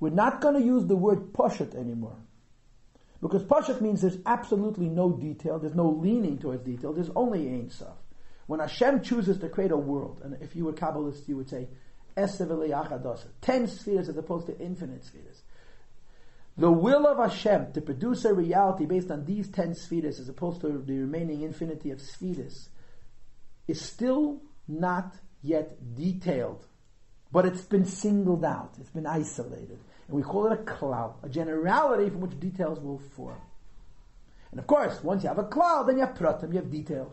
We're not going to use the word poshet anymore. Because poshet means there's absolutely no detail, there's no leaning towards detail, there's only Ein Sof. When Hashem chooses to create a world, and if you were Kabbalist, you would say, ten spheres as opposed to infinite spheres. The will of Hashem to produce a reality based on these ten spheres as opposed to the remaining infinity of spheres is still not yet detailed, but it's been singled out, it's been isolated. And we call it a cloud, a generality from which details will form. And of course, once you have a cloud, then you have pratim, you have details.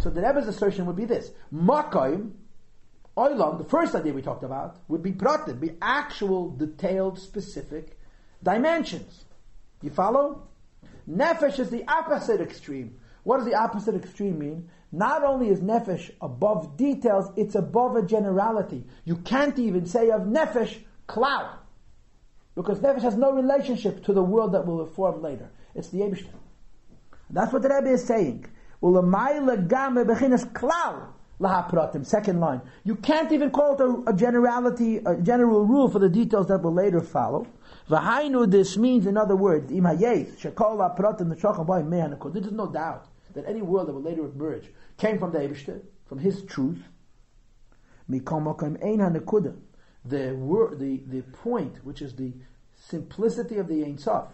So the Rebbe's assertion would be this: Makoim, Oilam, the first idea we talked about, would be pratim, be actual, detailed, specific dimensions. You follow? Nefesh is the opposite extreme. What does the opposite extreme mean? Not only is nefesh above details, it's above a generality. You can't even say of nefesh cloud. Because nefesh has no relationship to the world that will form later. It's the Abishter. That's what the Rebbe is saying. Second line. You can't even call it a, a, generality, a general rule for the details that will later follow. V'hainu, this means, in other words, im hayez, shekol the shochem, boy, man, there's no doubt that any world that will later emerge came from the Eibishter, from his truth. The, word, the, the point, which is the simplicity of the Ein Sof,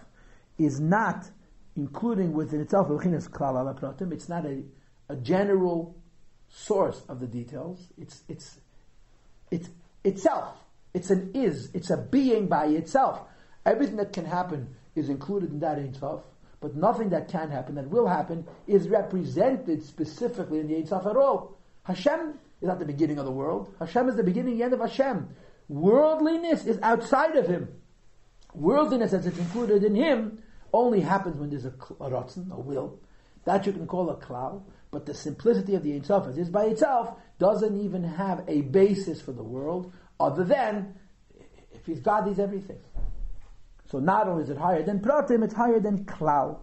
is not including within itself, it's not a, a general source of the details. It's, it's, it's itself. It's an is. It's a being by itself. Everything that can happen is included in that Ein Sof, but nothing that can happen, that will happen, is represented specifically in the Ein Sof at all. Hashem is not the beginning of the world. Hashem is the beginning and end of Hashem. Worldliness is outside of Him. Worldliness, as it's included in Him, only happens when there's a, a rotzen, a will. That you can call a klal, but the simplicity of the Ein Sof as is by itself doesn't even have a basis for the world, other than if he's God, he's everything. So not only is it higher than pratim, it's higher than klal.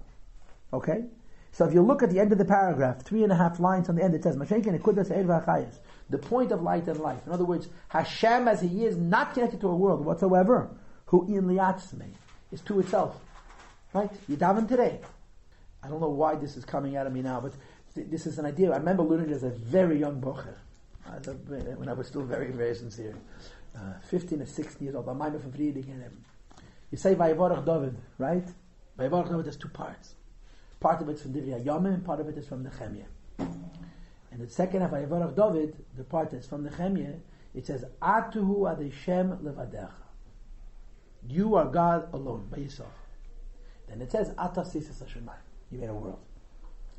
Okay? So if you look at the end of the paragraph, three and a half lines on the end, it says, The point of light and life. In other words, Hashem as He is, not connected to a world whatsoever, who in liatzme, is to itself. Right? You daven today. I don't know why this is coming out of me now, but this is an idea. I remember learning as a very young bocher, when I was still very, very sincere. Uh, 15 or 16 years old. I'm from Friedrich. You say Vayivorach David, right? Vayivorach David has two parts. Part of it's from Divrei Yomim, and part of it is from Nehemiah. And the second of Vayivorach David, the part that's from Nehemiah, it says, Atuhu Adeshem Levadecha. You are God alone, by yourself. Then it says, Atasisis Hashemayim. You made a world.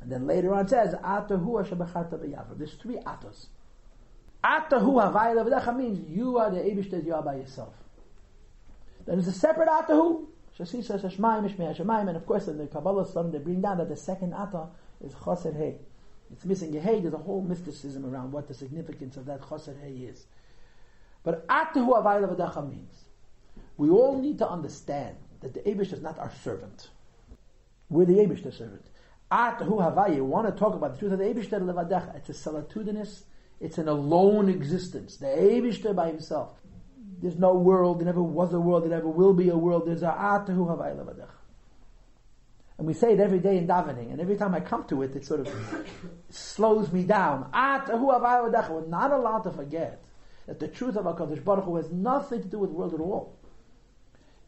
And then later on it says, Atahu Hashabachata B'yavra. There's three Atos. Atahu Havayla V'decha means you are the Abish that you are by yourself. Then there's a separate Atahu. Shasisa Shashmayim Ishmei Hashemayim. And of course in the Kabbalah Slam they bring down that the second atah is Choser Hey. It's missing a Hey. There's a whole mysticism around what the significance of that Choser Hey is. But Atahu Havayla V'decha means we all need to understand that the Abish is not our servant. We're the Abish, the servant. Atahu Havaya, you want to talk about the truth of the Levadecha. It's a solitudinous, it's an alone existence. The Abishter by himself. There's no world, there never was a world, there never will be a world. There's a Atahu Havaya Levadecha. And we say it every day in davening, and every time I come to it, it sort of slows me down. Atahu Havaya Levadecha. We're not allowed to forget that the truth of HaKadosh Baruch Hu has nothing to do with the world at all.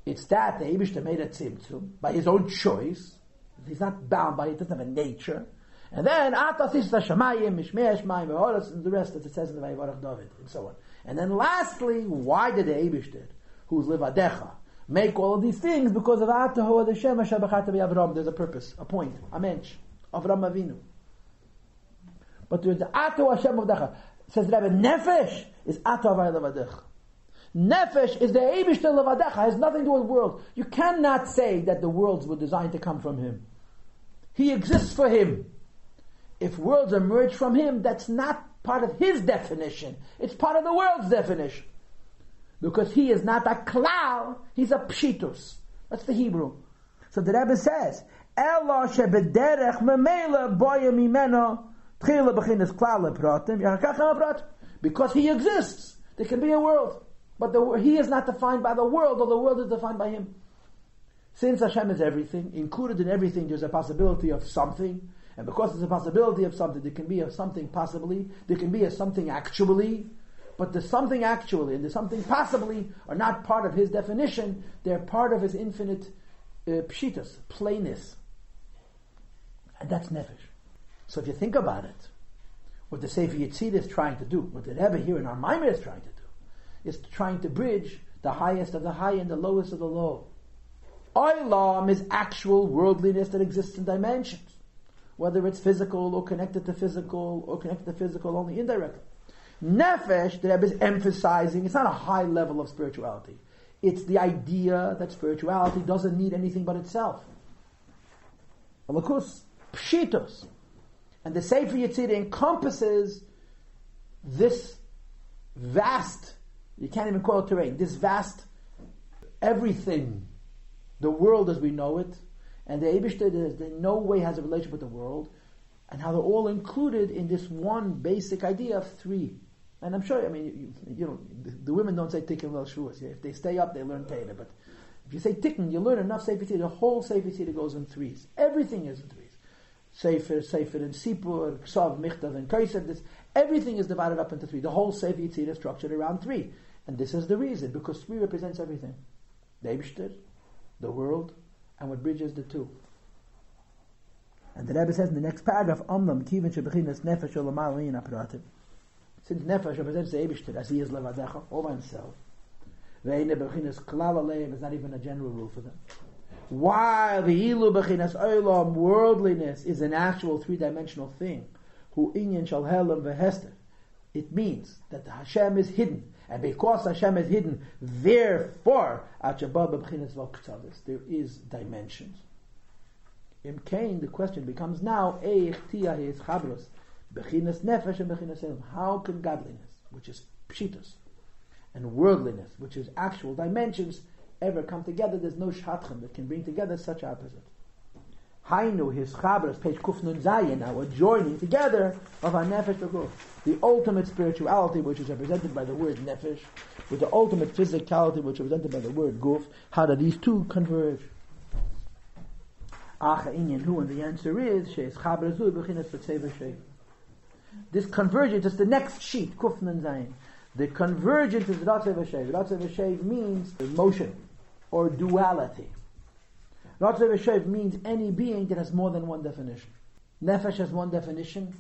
It's that the Abishter made a tzimtzum by his own choice, He's not bound by it. Doesn't have a nature. And then Atas is the Shemayim, Mishmei Shmayim, and the rest as it says in the Vayivarach David, and so on. And then lastly, why did the did, who's Livadecha, make all of these things? Because of Atahu the Shem Shabachata Avram. There's a purpose, a point, a mensch, Avram Avinu. But there's the Atahu Hashem of Decha. Says Rebbe, Nefesh is Atahu Vayivadecha. Nefesh is the Abish Levadecha, has nothing to do with world. You cannot say that the worlds were designed to come from him. He exists for him. If worlds emerge from him, that's not part of his definition. It's part of the world's definition. Because he is not a klal, he's a pshitus. That's the Hebrew. So the Rebbe says, Ela shebederech memela boya mimeno tchila b'chinas klal pratim because he exists. There can be a world. But the, he is not defined by the world, or the world is defined by him. Since Hashem is everything, included in everything, there's a possibility of something, and because there's a possibility of something, there can be a something possibly, there can be a something actually, but the something actually and the something possibly are not part of his definition, they're part of his infinite uh, pshitas, plainness. And that's nefesh. So if you think about it, what the Sefer Yetzirah is trying to do, what the Rebbe here in our Maimer is trying to do, is trying to bridge the highest of the high and the lowest of the low. Olam is actual worldliness that exists in dimensions, whether it's physical or connected to physical or connected to physical only indirectly. Nefesh, the Rebbe is emphasizing, it's not a high level of spirituality. It's the idea that spirituality doesn't need anything but itself. Alakus, pshitos. And the Sefer Yetzirah encompasses this vast, you can't even call it terrain, this vast everything the world as we know it, and the Abishter in no way has a relationship with the world, and how they're all included in this one basic idea of three. And I'm sure, I mean, you, you know, the, the, women don't say Tikkun Leil Shavuos. If they stay up, they learn Teda. But if you say tikkun, you learn enough Sefer The whole Sefer goes in threes. Everything is in threes. Sefer, Sefer, and Sipur, Ksav, Michtav, and Kaiser. This, everything is divided up into three. The whole Sefer is structured around three. And this is the reason, because three represents everything. The Abishter, the world, and what bridges the two. And the Rebbe says in the next paragraph, Omnam kivin shebechinas nefesh olamal lein aparativ. Since nefesh represents the Eibishter, as he is levadecha, all by himself. Ve'ene bechinas klal aleim is not even a general rule for them. While the ilu bechinas olam, worldliness, is an actual three-dimensional thing, hu inyan shal helam vehester, it means that the Hashem is hidden. And because Hashem is hidden, therefore, there is dimensions. In Cain, the question becomes now, how can godliness, which is pshitas, and worldliness, which is actual dimensions, ever come together? There's no shatchan that can bring together such opposites. Hainu, his chabras, page kufnun zayin, now a joining together of our nefesh v'guf. The ultimate spirituality, which is represented by the word nefesh, with the ultimate physicality, which is represented by the word guf. How do these two converge? Acha inyan who, and the answer is sheis chabras zu b'chinas v'tzeva This convergence is the next sheet, kufnun zayin. The convergence is ratzev v'shev. Ratzev v'shev means motion or duality. Ratzav Shev means any being that has more than one definition. Nefesh has one definition.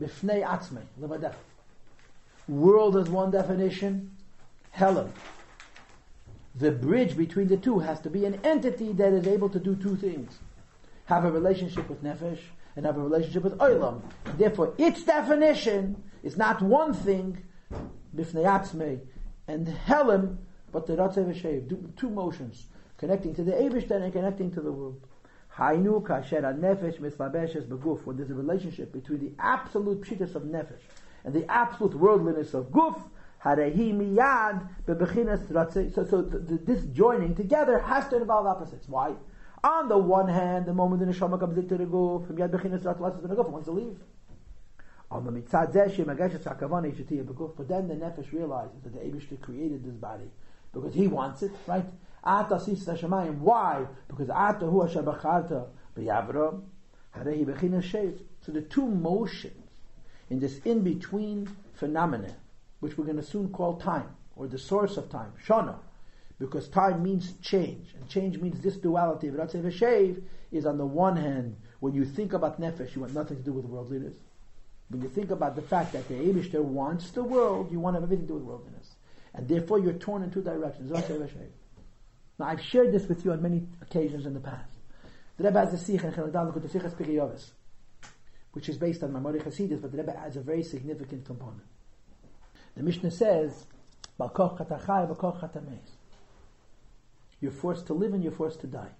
Bifnei atzmei, levadech. World has one definition. Helen. The bridge between the two has to be an entity that is able to do two things. Have a relationship with Nefesh and have a relationship with Olam. Therefore, its definition is not one thing, bifnei atzmei, and Helen, but the Ratzav Shev, two motions connecting to the Eibishter and connecting to the world. Hainu kasher nefesh mislabeshes beguf. When there's a relationship between the absolute pshitas of nefesh and the absolute worldliness of guf, harehi miyad bebechinas So, so this joining together has to involve opposites. Why? On the one hand, the moment the neshama comes into the guf, miyad bechinas ratzei the guf wants to leave. But then the nefesh realizes that the Eibishter created this body because he wants it, right? Ata sisa shemayim. Why? Because ata hu asher b'charta b'yavram harehi b'china shev. So the two motions in this in-between phenomenon, which we're going to soon call time, or the source of time, shana, because time means change, and change means this duality. V'ratzei v'shev is on the one hand, when you think about nefesh, you want nothing to do with worldliness. When you think about the fact that the Abishter wants the world, you want to have everything to do with worldliness. And therefore you're torn in two directions. Now I've shared this with you on many occasions in the past. The Rebbe has a sikh in the which is based on Mamori Hasidus, but the Rebbe has a very significant component. The Mishnah says, You're forced to live and you're forced to die.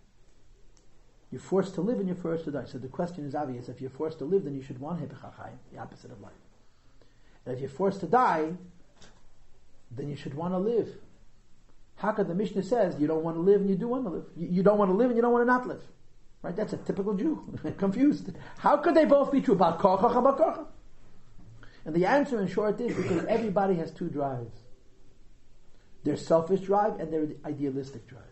You're forced to live and you're forced to die. So the question is obvious. If you're forced to live, then you should want Hepechachayim, the opposite of life. And if you're forced to die, then you should want to live. How could the Mishnah says you don't want to live and you do want to live? You, don't want to live and you don't want to not live. Right? That's a typical Jew. Confused. How could they both be true? About kocha, And the answer in short is because everybody has two drives. Their selfish drive and their idealistic drive.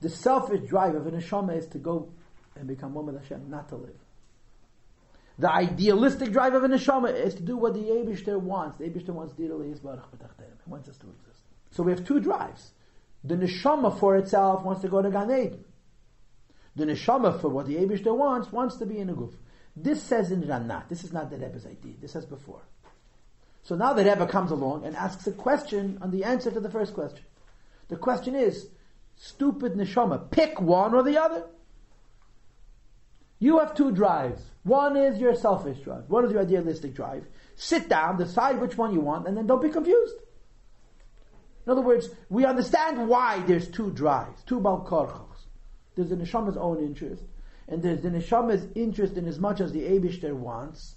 The selfish drive of an neshama is to go and become one with Hashem, not to live. The idealistic drive of an neshama is to do what the Yebishter wants. The Yebishter wants He wants us to exist. So we have two drives. The neshama for itself wants to go to Gan Eden. The neshama for what the Abishter wants, wants to be in a guf. This says in Ranat. This is not the Rebbe's idea. This says before. So now the Rebbe comes along and asks a question on the answer to the first question. The question is, stupid neshama, pick one or the other. You have two drives. One is your selfish drive. One is your idealistic drive. Sit down, decide which one you want, and then don't be confused. In other words, we understand why there's two drives, two balkorchos. There's the neshama's own interest, and there's the neshama's interest in as much as the Abishter wants.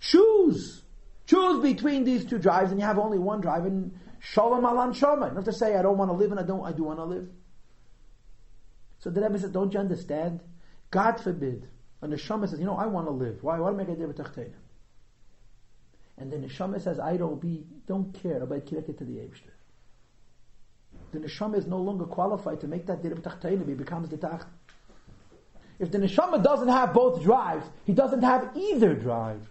Choose! Choose between these two drives, and you have only one drive, and shalom alam shoma. Not to say I don't want to live and I don't, I do want to live. So the Rebbe says, don't you understand? God forbid. And the neshama says, you know, I want to live. Why? Why make a difference? And the neshama says, I don't be, don't care about connected to the Abishter the neshama is no longer qualified to make that dirib tachtainu, he becomes the tach. If the neshama doesn't have both drives, he doesn't have either drive.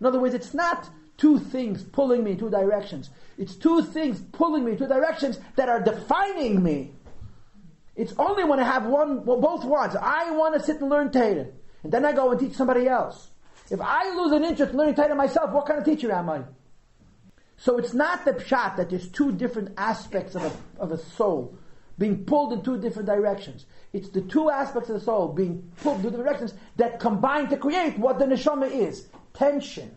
In other words, it's not two things pulling me in two directions. It's two things pulling me in two directions that are defining me. It's only when I have one, well, both wants. I want to sit and learn Torah, and then I go and teach somebody else. If I lose an interest in learning Torah myself, what kind of teacher am I? So it's not the pshat that there's two different aspects of a, of a soul being pulled in two different directions. It's the two aspects of the soul being pulled in two different directions that combine to create what the neshama is. Tension.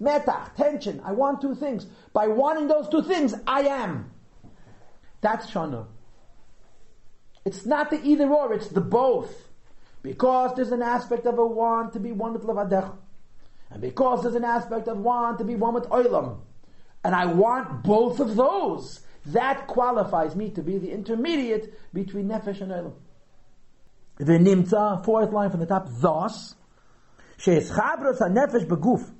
Meta, tension. I want two things. By wanting those two things, I am. That's shana. It's not the either or, it's the both. Because there's an aspect of a want to be one with Levadech. And because there's an aspect of want to be one with Oilam. And I want both of those. That qualifies me to be the intermediate between Nefesh and Oilam. The Nimtza, fourth line from the top, thus, She's Chabros HaNefesh Beguf,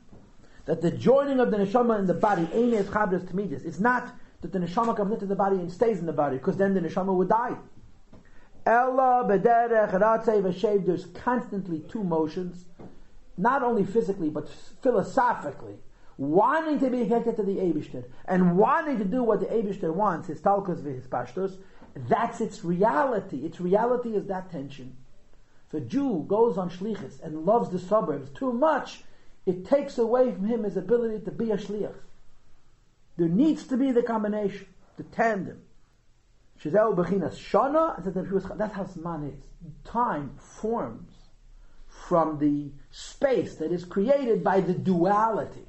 that the joining of the neshama in the body, ain't as Chabros Tamidis. It's not that the neshama comes into the body and stays in the body, because then the neshama would die. Ella bederech ratzei v'shev. There's constantly two motions, not only physically but philosophically, wanting to be connected to the Eibushter and wanting to do what the Eibushter wants, his talkus his pashtos. That's its reality. Its reality is that tension. If a Jew goes on shlichus and loves the suburbs too much, it takes away from him his ability to be a shliach. There needs to be the combination, the tandem. Shizeu bechinas shana, that's how Zman is. Time forms from the space that is created by the duality.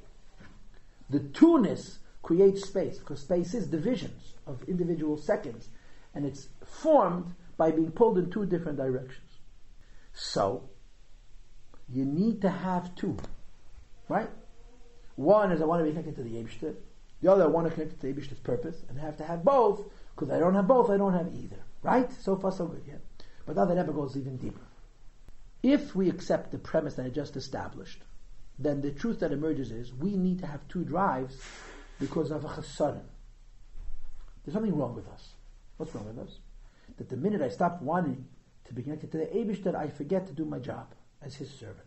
The two-ness creates space, because space is divisions of individual seconds, and it's formed by being pulled in two different directions. So, you need to have two, right? One is I want to be connected to the Yebishter. The other I want to connect to the Yebishter's purpose, and I have to have both because I don't have both, I don't have either. Right? So far, so good, yeah. But now that never goes even deeper. If we accept the premise that I just established, then the truth that emerges is we need to have two drives because of a chasadim. There's something wrong with us. What's wrong with us? That the minute I stop wanting to be connected to the Abish, that I forget to do my job as his servant.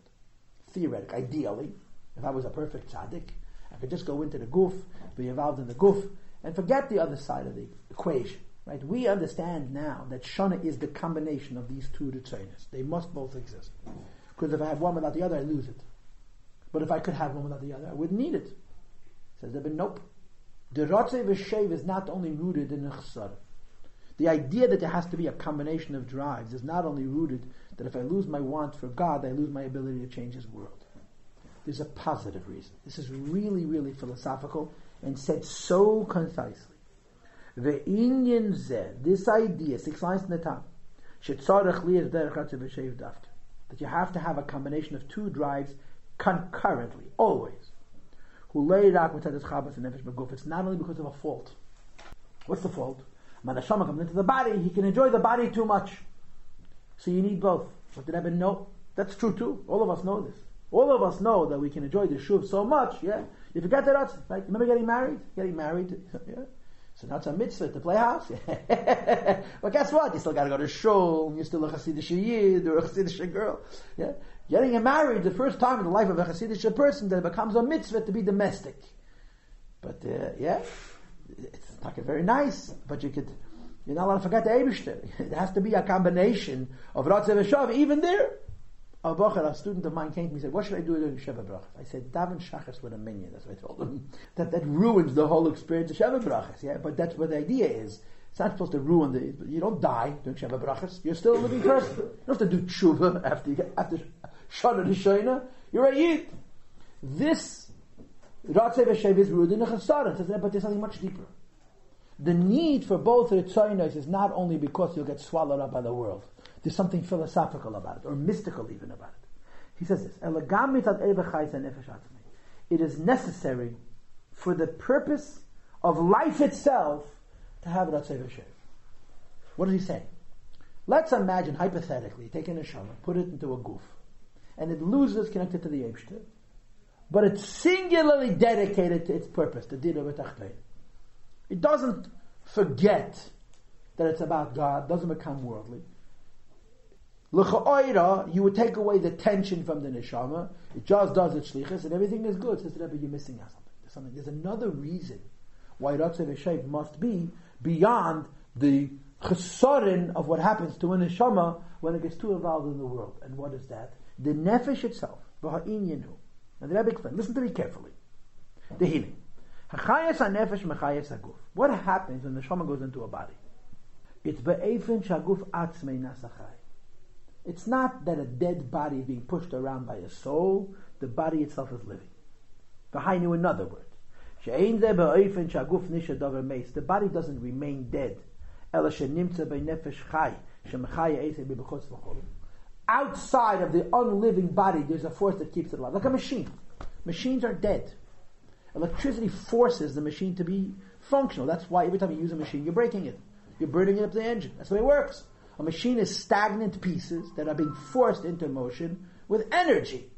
Theoretically, ideally, if I was a perfect tzaddik, I could just go into the goof, be involved in the goof, and forget the other side of the equation. Right? We understand now that Shana is the combination of these two Ritzonis. They must both exist. Because if I have one without the other, I lose it. But if I could have one without the other, I wouldn't need it. Says the Ben, nope. The Rotze V'Shev is not only rooted in Chesed. The idea that there has to be a combination of drives is not only rooted that if I lose my want for God, I lose my ability to change His world. There's a positive reason. This is really, really philosophical and said so concisely. The Inyan zeh, this idea, six lines in the top, that you have to have a combination of two drives concurrently, always. Who laid out with Chabbas and Nefesh Beguf. It's not only because of a fault. What's the fault? When the Shama comes into the body, he can enjoy the body too much. So you need both. But did I know? That's true too. All of us know this. All of us know that we can enjoy the shuv so much, yeah, you forget that, right? Remember getting married? Getting married, yeah? So now it's a mitzvah to play house. but guess what? You still got to go to shul. You're still a Hasidic yid or a Hasidic girl. Yeah, getting married the first time in the life of a Hasidic person that it becomes a mitzvah to be domestic. But uh, yeah, it's not very nice. But you could, you're not allowed to forget the Eibushter. It has to be a combination of Ratzev and Shav, even there. A Bocher, a student of mine came to me and said, what should I do during Sheva Brachas? I said, daven Shachas with a minyan. That's what I told him. that, that ruins the whole experience of Sheva Brachas. Yeah? But that's what the idea is. It's not supposed to ruin the, you don't die during Sheva Brachas. You're still a living person. You don't have to do tshuva after you get, after Shana Rishayna. You're a Yid. This, Ratzeh Veshev is rooted in a Chasara. But there's something much deeper. The need for both Ritzoinos is not only because you'll get swallowed up by the world. There's something philosophical about it, or mystical even about it. He says this, It is necessary for the purpose of life itself to have Ratzei V'Shev. What does he say? Let's imagine, hypothetically, take a neshama, put it into a goof, and it loses connected to the Eibshter, but it's singularly dedicated to its purpose, the Dira B'Tachtein. It doesn't forget that it's about God, doesn't become worldly. L'cha'oira, you would take away the tension from the neshama. It just does its shlichus, and everything is good. Says the Rebbe, you're missing out something. There's something. There's another reason why Ratzeh V'Shev must be beyond the chesaron of what happens to a neshama when it gets too involved in the world. And what is that? The nefesh itself. V'ha'in Now the Rebbe explained, Listen to me carefully. The healing. Hachayas nefesh mechayas. What happens when the neshama goes into a body? It's be'efin shaguf atzmei nasachai. It's not that a dead body is being pushed around by a soul. The body itself is living. V'hainu, in other words. The body doesn't remain dead. Outside of the unliving body, there's a force that keeps it alive, like a machine. Machines are dead. Electricity forces the machine to be functional. That's why every time you use a machine, you're breaking it. You're burning it up the engine. That's the way it works. A machine is stagnant pieces that are being forced into motion with energy.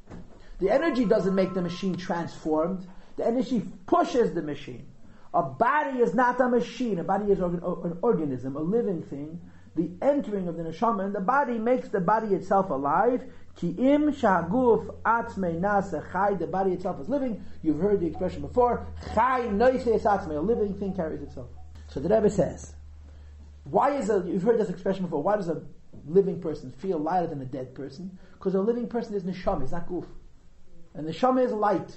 The energy doesn't make the machine transformed. The energy pushes the machine. A body is not a machine. A body is an organism, a living thing. The entering of the neshama in the body makes the body itself alive. Ki im shaguf atzmei nasa chai. The body itself is living. You've heard the expression before. Chai noises atzmei. A living thing carries itself. So the Rebbe says, why is a, you've heard this expression before, why does a living person feel lighter than a dead person? Because a living person is neshama, it's not guf. And neshama is light.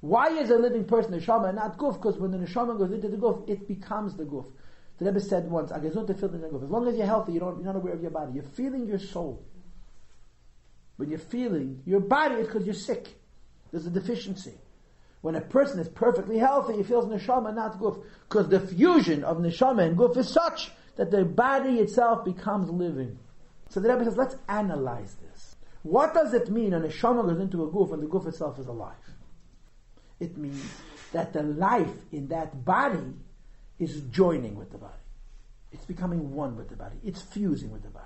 Why is a living person neshama and not guf? Because when the neshama goes into the guf, it becomes the guf. The Rebbe said once, As long as you're healthy, you don't, you're not aware of your body. You're feeling your soul. When you're feeling your body, it's because you're sick. There's a deficiency. When a person is perfectly healthy, he feels neshama, not guf. Because the fusion of neshama and guf is such that the body itself becomes living. So the Rebbe says, let's analyze this. What does it mean a neshama goes into a guf and the guf itself is alive? It means that the life in that body is joining with the body. It's becoming one with the body. It's fusing with the body.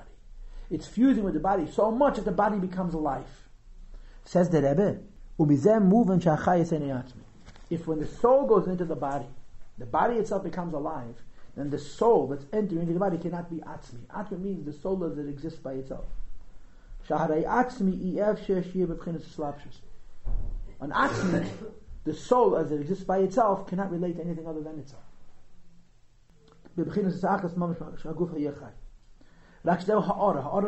It's fusing with the body so much that the body becomes alive. Says the Rebbe, if when the soul goes into the body, the body itself becomes alive, then the soul that's entering into the body cannot be atzmi. Atzmi means the soul that exists by itself. An atzmi the soul as it exists by itself cannot relate to anything other than itself. Ha'ara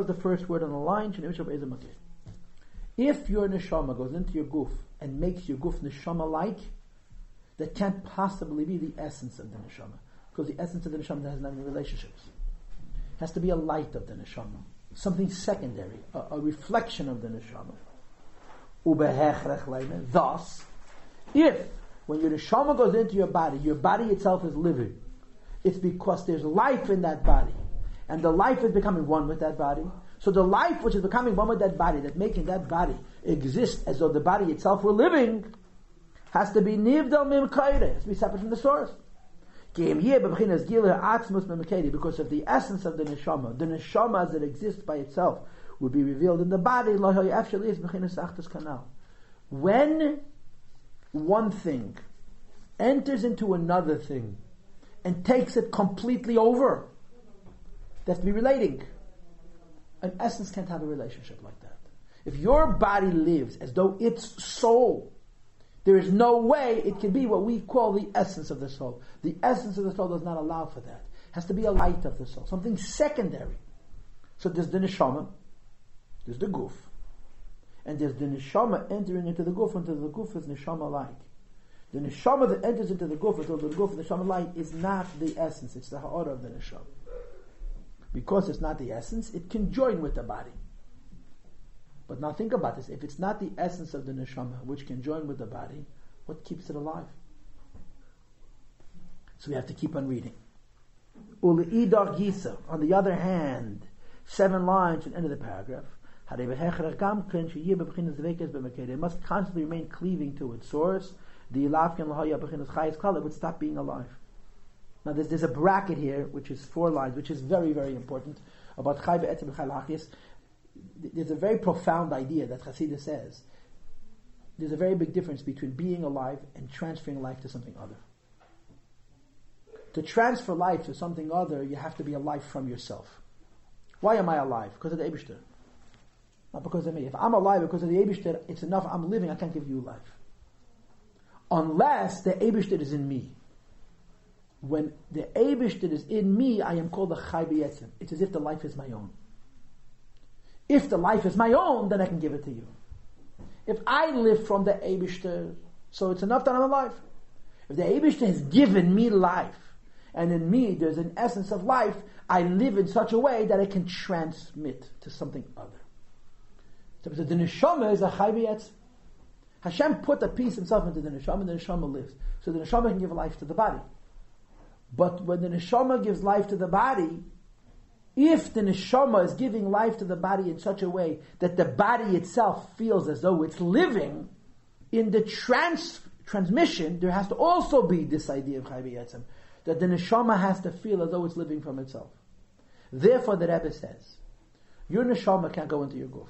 is the first word on the line. If your neshama goes into your goof and makes your goof neshama-like, that can't possibly be the essence of the neshama. Because the essence of the neshama has not any relationships. It has to be a light of the neshama. Something secondary, a, a reflection of the neshama. Thus, if when your neshama goes into your body, your body itself is living, it's because there's life in that body. And the life is becoming one with that body. So the life which is becoming one with that body, that making that body exist as though the body itself were living, has to be nivdal mim has to be separate from the source. Because of the essence of the neshama, the neshama as it exists by itself would be revealed in the body. When one thing enters into another thing and takes it completely over, they have to be relating. An essence can't have a relationship like that. If your body lives as though its soul, there is no way it can be what we call the essence of the soul. The essence of the soul does not allow for that. It has to be a light of the soul, something secondary. So there's the neshama, there's the guf, and there's the neshama entering into the guf until the guf is neshama like. The neshama that enters into the guf until the guf is neshama like is not the essence, it's the ha'ara of the neshama. Because it's not the essence, it can join with the body. But now think about this. If it's not the essence of the neshama which can join with the body, what keeps it alive? So we have to keep on reading. Gisa. On the other hand, seven lines at the end of the paragraph. It must constantly remain cleaving to its source. The it would stop being alive. Now there's, there's a bracket here, which is four lines, which is very, very important, about Chai Be'etzim Chalachis. There's a very profound idea that Hasidah says. There's a very big difference between being alive and transferring life to something other. To transfer life to something other, you have to be alive from yourself. Why am I alive? Because of the Eibishter. Not because of me. If I'm alive because of the Eibishter, it's enough, I'm living, I can't give you life. Unless the Eibishter is in me. when the Abishter is in me, I am called a Chai B'yetzim. It's as if the life is my own. If the life is my own, then I can give it to you. If I live from the Abishter, so it's enough that I'm alive. If the Abishter has given me life, and in me there's an essence of life, I live in such a way that I can transmit to something other. So the neshama is a chai b'yetzim. Hashem put a piece himself into the neshama, and the neshama lives. So the neshama can give life to the body. But when the neshama gives life to the body, if the neshama is giving life to the body in such a way that the body itself feels as though it's living, in the trans- transmission, there has to also be this idea of Chai B'Yetzim, that the neshama has to feel as though it's living from itself. Therefore, the Rebbe says, your neshama can't go into your guf.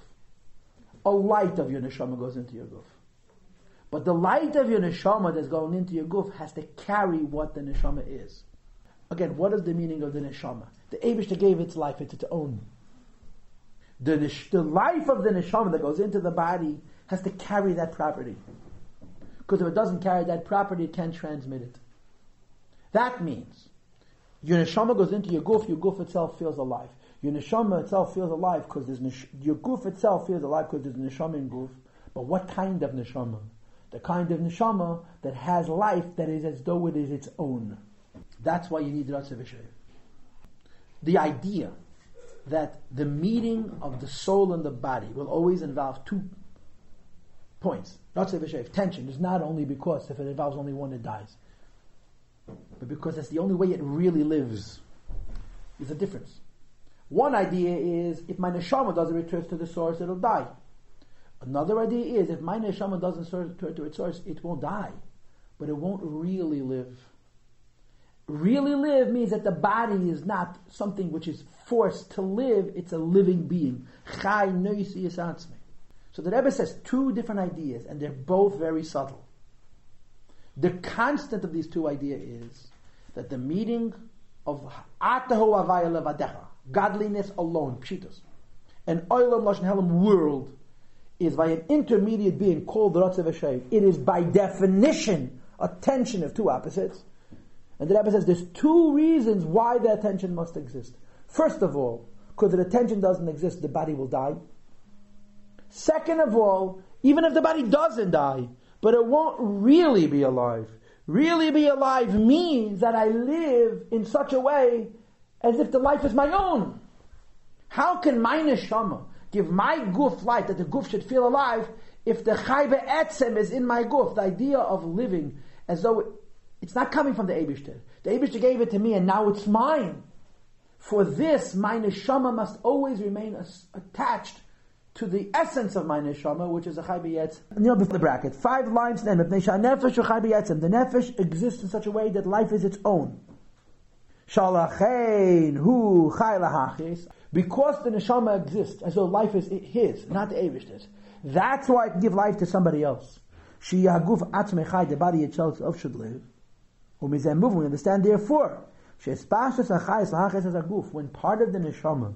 A light of your neshama goes into your guf. But the light of your neshama that's going into your guf has to carry what the neshama is. Again, what is the meaning of the neshama? The Abishta gave its life, it's its own. The, the life of the neshama that goes into the body has to carry that property. Because if it doesn't carry that property, it can't transmit it. That means your neshama goes into your guf, your guf itself feels alive. Your neshama itself feels alive because there's nesh- your guf itself feels alive because there's neshama in guf. But what kind of neshama? The kind of neshama that has life that is as though it is its own. That's why you need Ratzah V'Shev. The idea that the meeting of the soul and the body will always involve two points. Ratzah V'Shev, tension, is not only because if it involves only one, it dies. But because that's the only way it really lives. There's a difference. One idea is if my neshama doesn't return to the source, it'll die. Another idea is if my neshama doesn't return to its source, it won't die, but it won't really live. Really live means that the body is not something which is forced to live, it's a living being. Chai So the Rebbe says two different ideas, and they're both very subtle. The constant of these two ideas is that the meaning of Atahu godliness alone, pshitos, and Oilam Lashon Helam world is by an intermediate being called the Ratzav Hashem. It is by definition a tension of two opposites. And the Rebbe says there's two reasons why that tension must exist. First of all, because if the tension doesn't exist, the body will die. Second of all, even if the body doesn't die, but it won't really be alive. Really be alive means that I live in such a way as if the life is my own. How can my neshama give my guf life, that the guf should feel alive, if the chayve etzem is in my guf, The idea of living as though it, it's not coming from the Abishter. The Abishter gave it to me and now it's mine. For this, my neshama must always remain as, attached to the essence of my neshama, which is a b'yetz. Kneel before the bracket. Five lines then. The nefesh exists in such a way that life is its own. Shalachein hu lahachis. Because the neshama exists, as though life is his, not the Avish's. That's why I can give life to somebody else. She yaguf atzmechai, the body itself should live. Umizem move. We understand therefore. When part of the neshama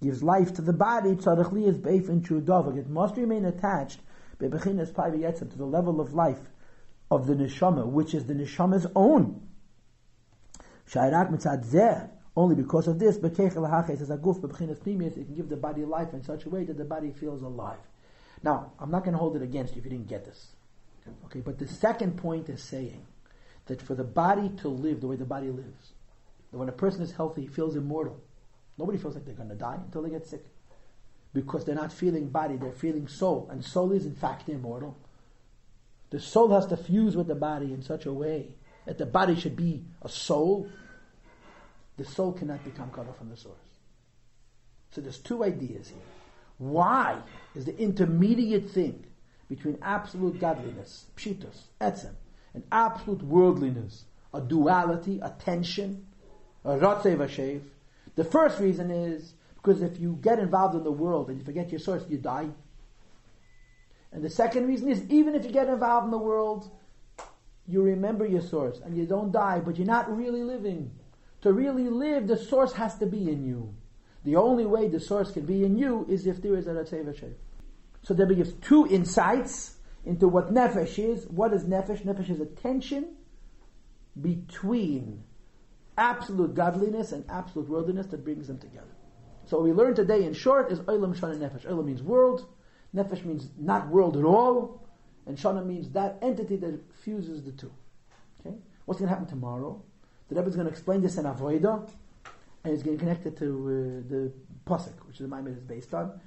gives life to the body, tzarech is beif in dovak. It must remain attached, to the level of life of the neshama, which is the neshama's own. Shairak mitzad only because of this, bekechel a pnimius, it can give the body life in such a way that the body feels alive. Now, I'm not going to hold it against you if you didn't get this. Okay, but the second point is saying that for the body to live the way the body lives, that when a person is healthy, he feels immortal. Nobody feels like they're going to die until they get sick. Because they're not feeling body, they're feeling soul. And soul is in fact immortal. The soul has to fuse with the body in such a way that the body should be a soul. The soul cannot become cut off from the source. So there's two ideas here. Why is the intermediate thing between absolute godliness, pshitos, etzem, and absolute worldliness, a duality, a tension, a ratzev vashev, the first reason is because if you get involved in the world and you forget your source, you die. And the second reason is even if you get involved in the world, you remember your source and you don't die, but you're not really living. To really live, the source has to be in you. The only way the source can be in you is if there is a Ratzei Vashem. So there gives two insights into what nefesh is. What is nefesh? Nefesh is a tension between absolute godliness and absolute worldliness that brings them together. So what we learned today in short is Olam Shana Nefesh. Olam means world, Nefesh means not world at all, and Shana means that entity that fuses the two. Okay? What's going to happen tomorrow? The Rebbe is going to explain this in Avodah, and it's going to connect it to uh, the Pasuk, which the Maamar is based on.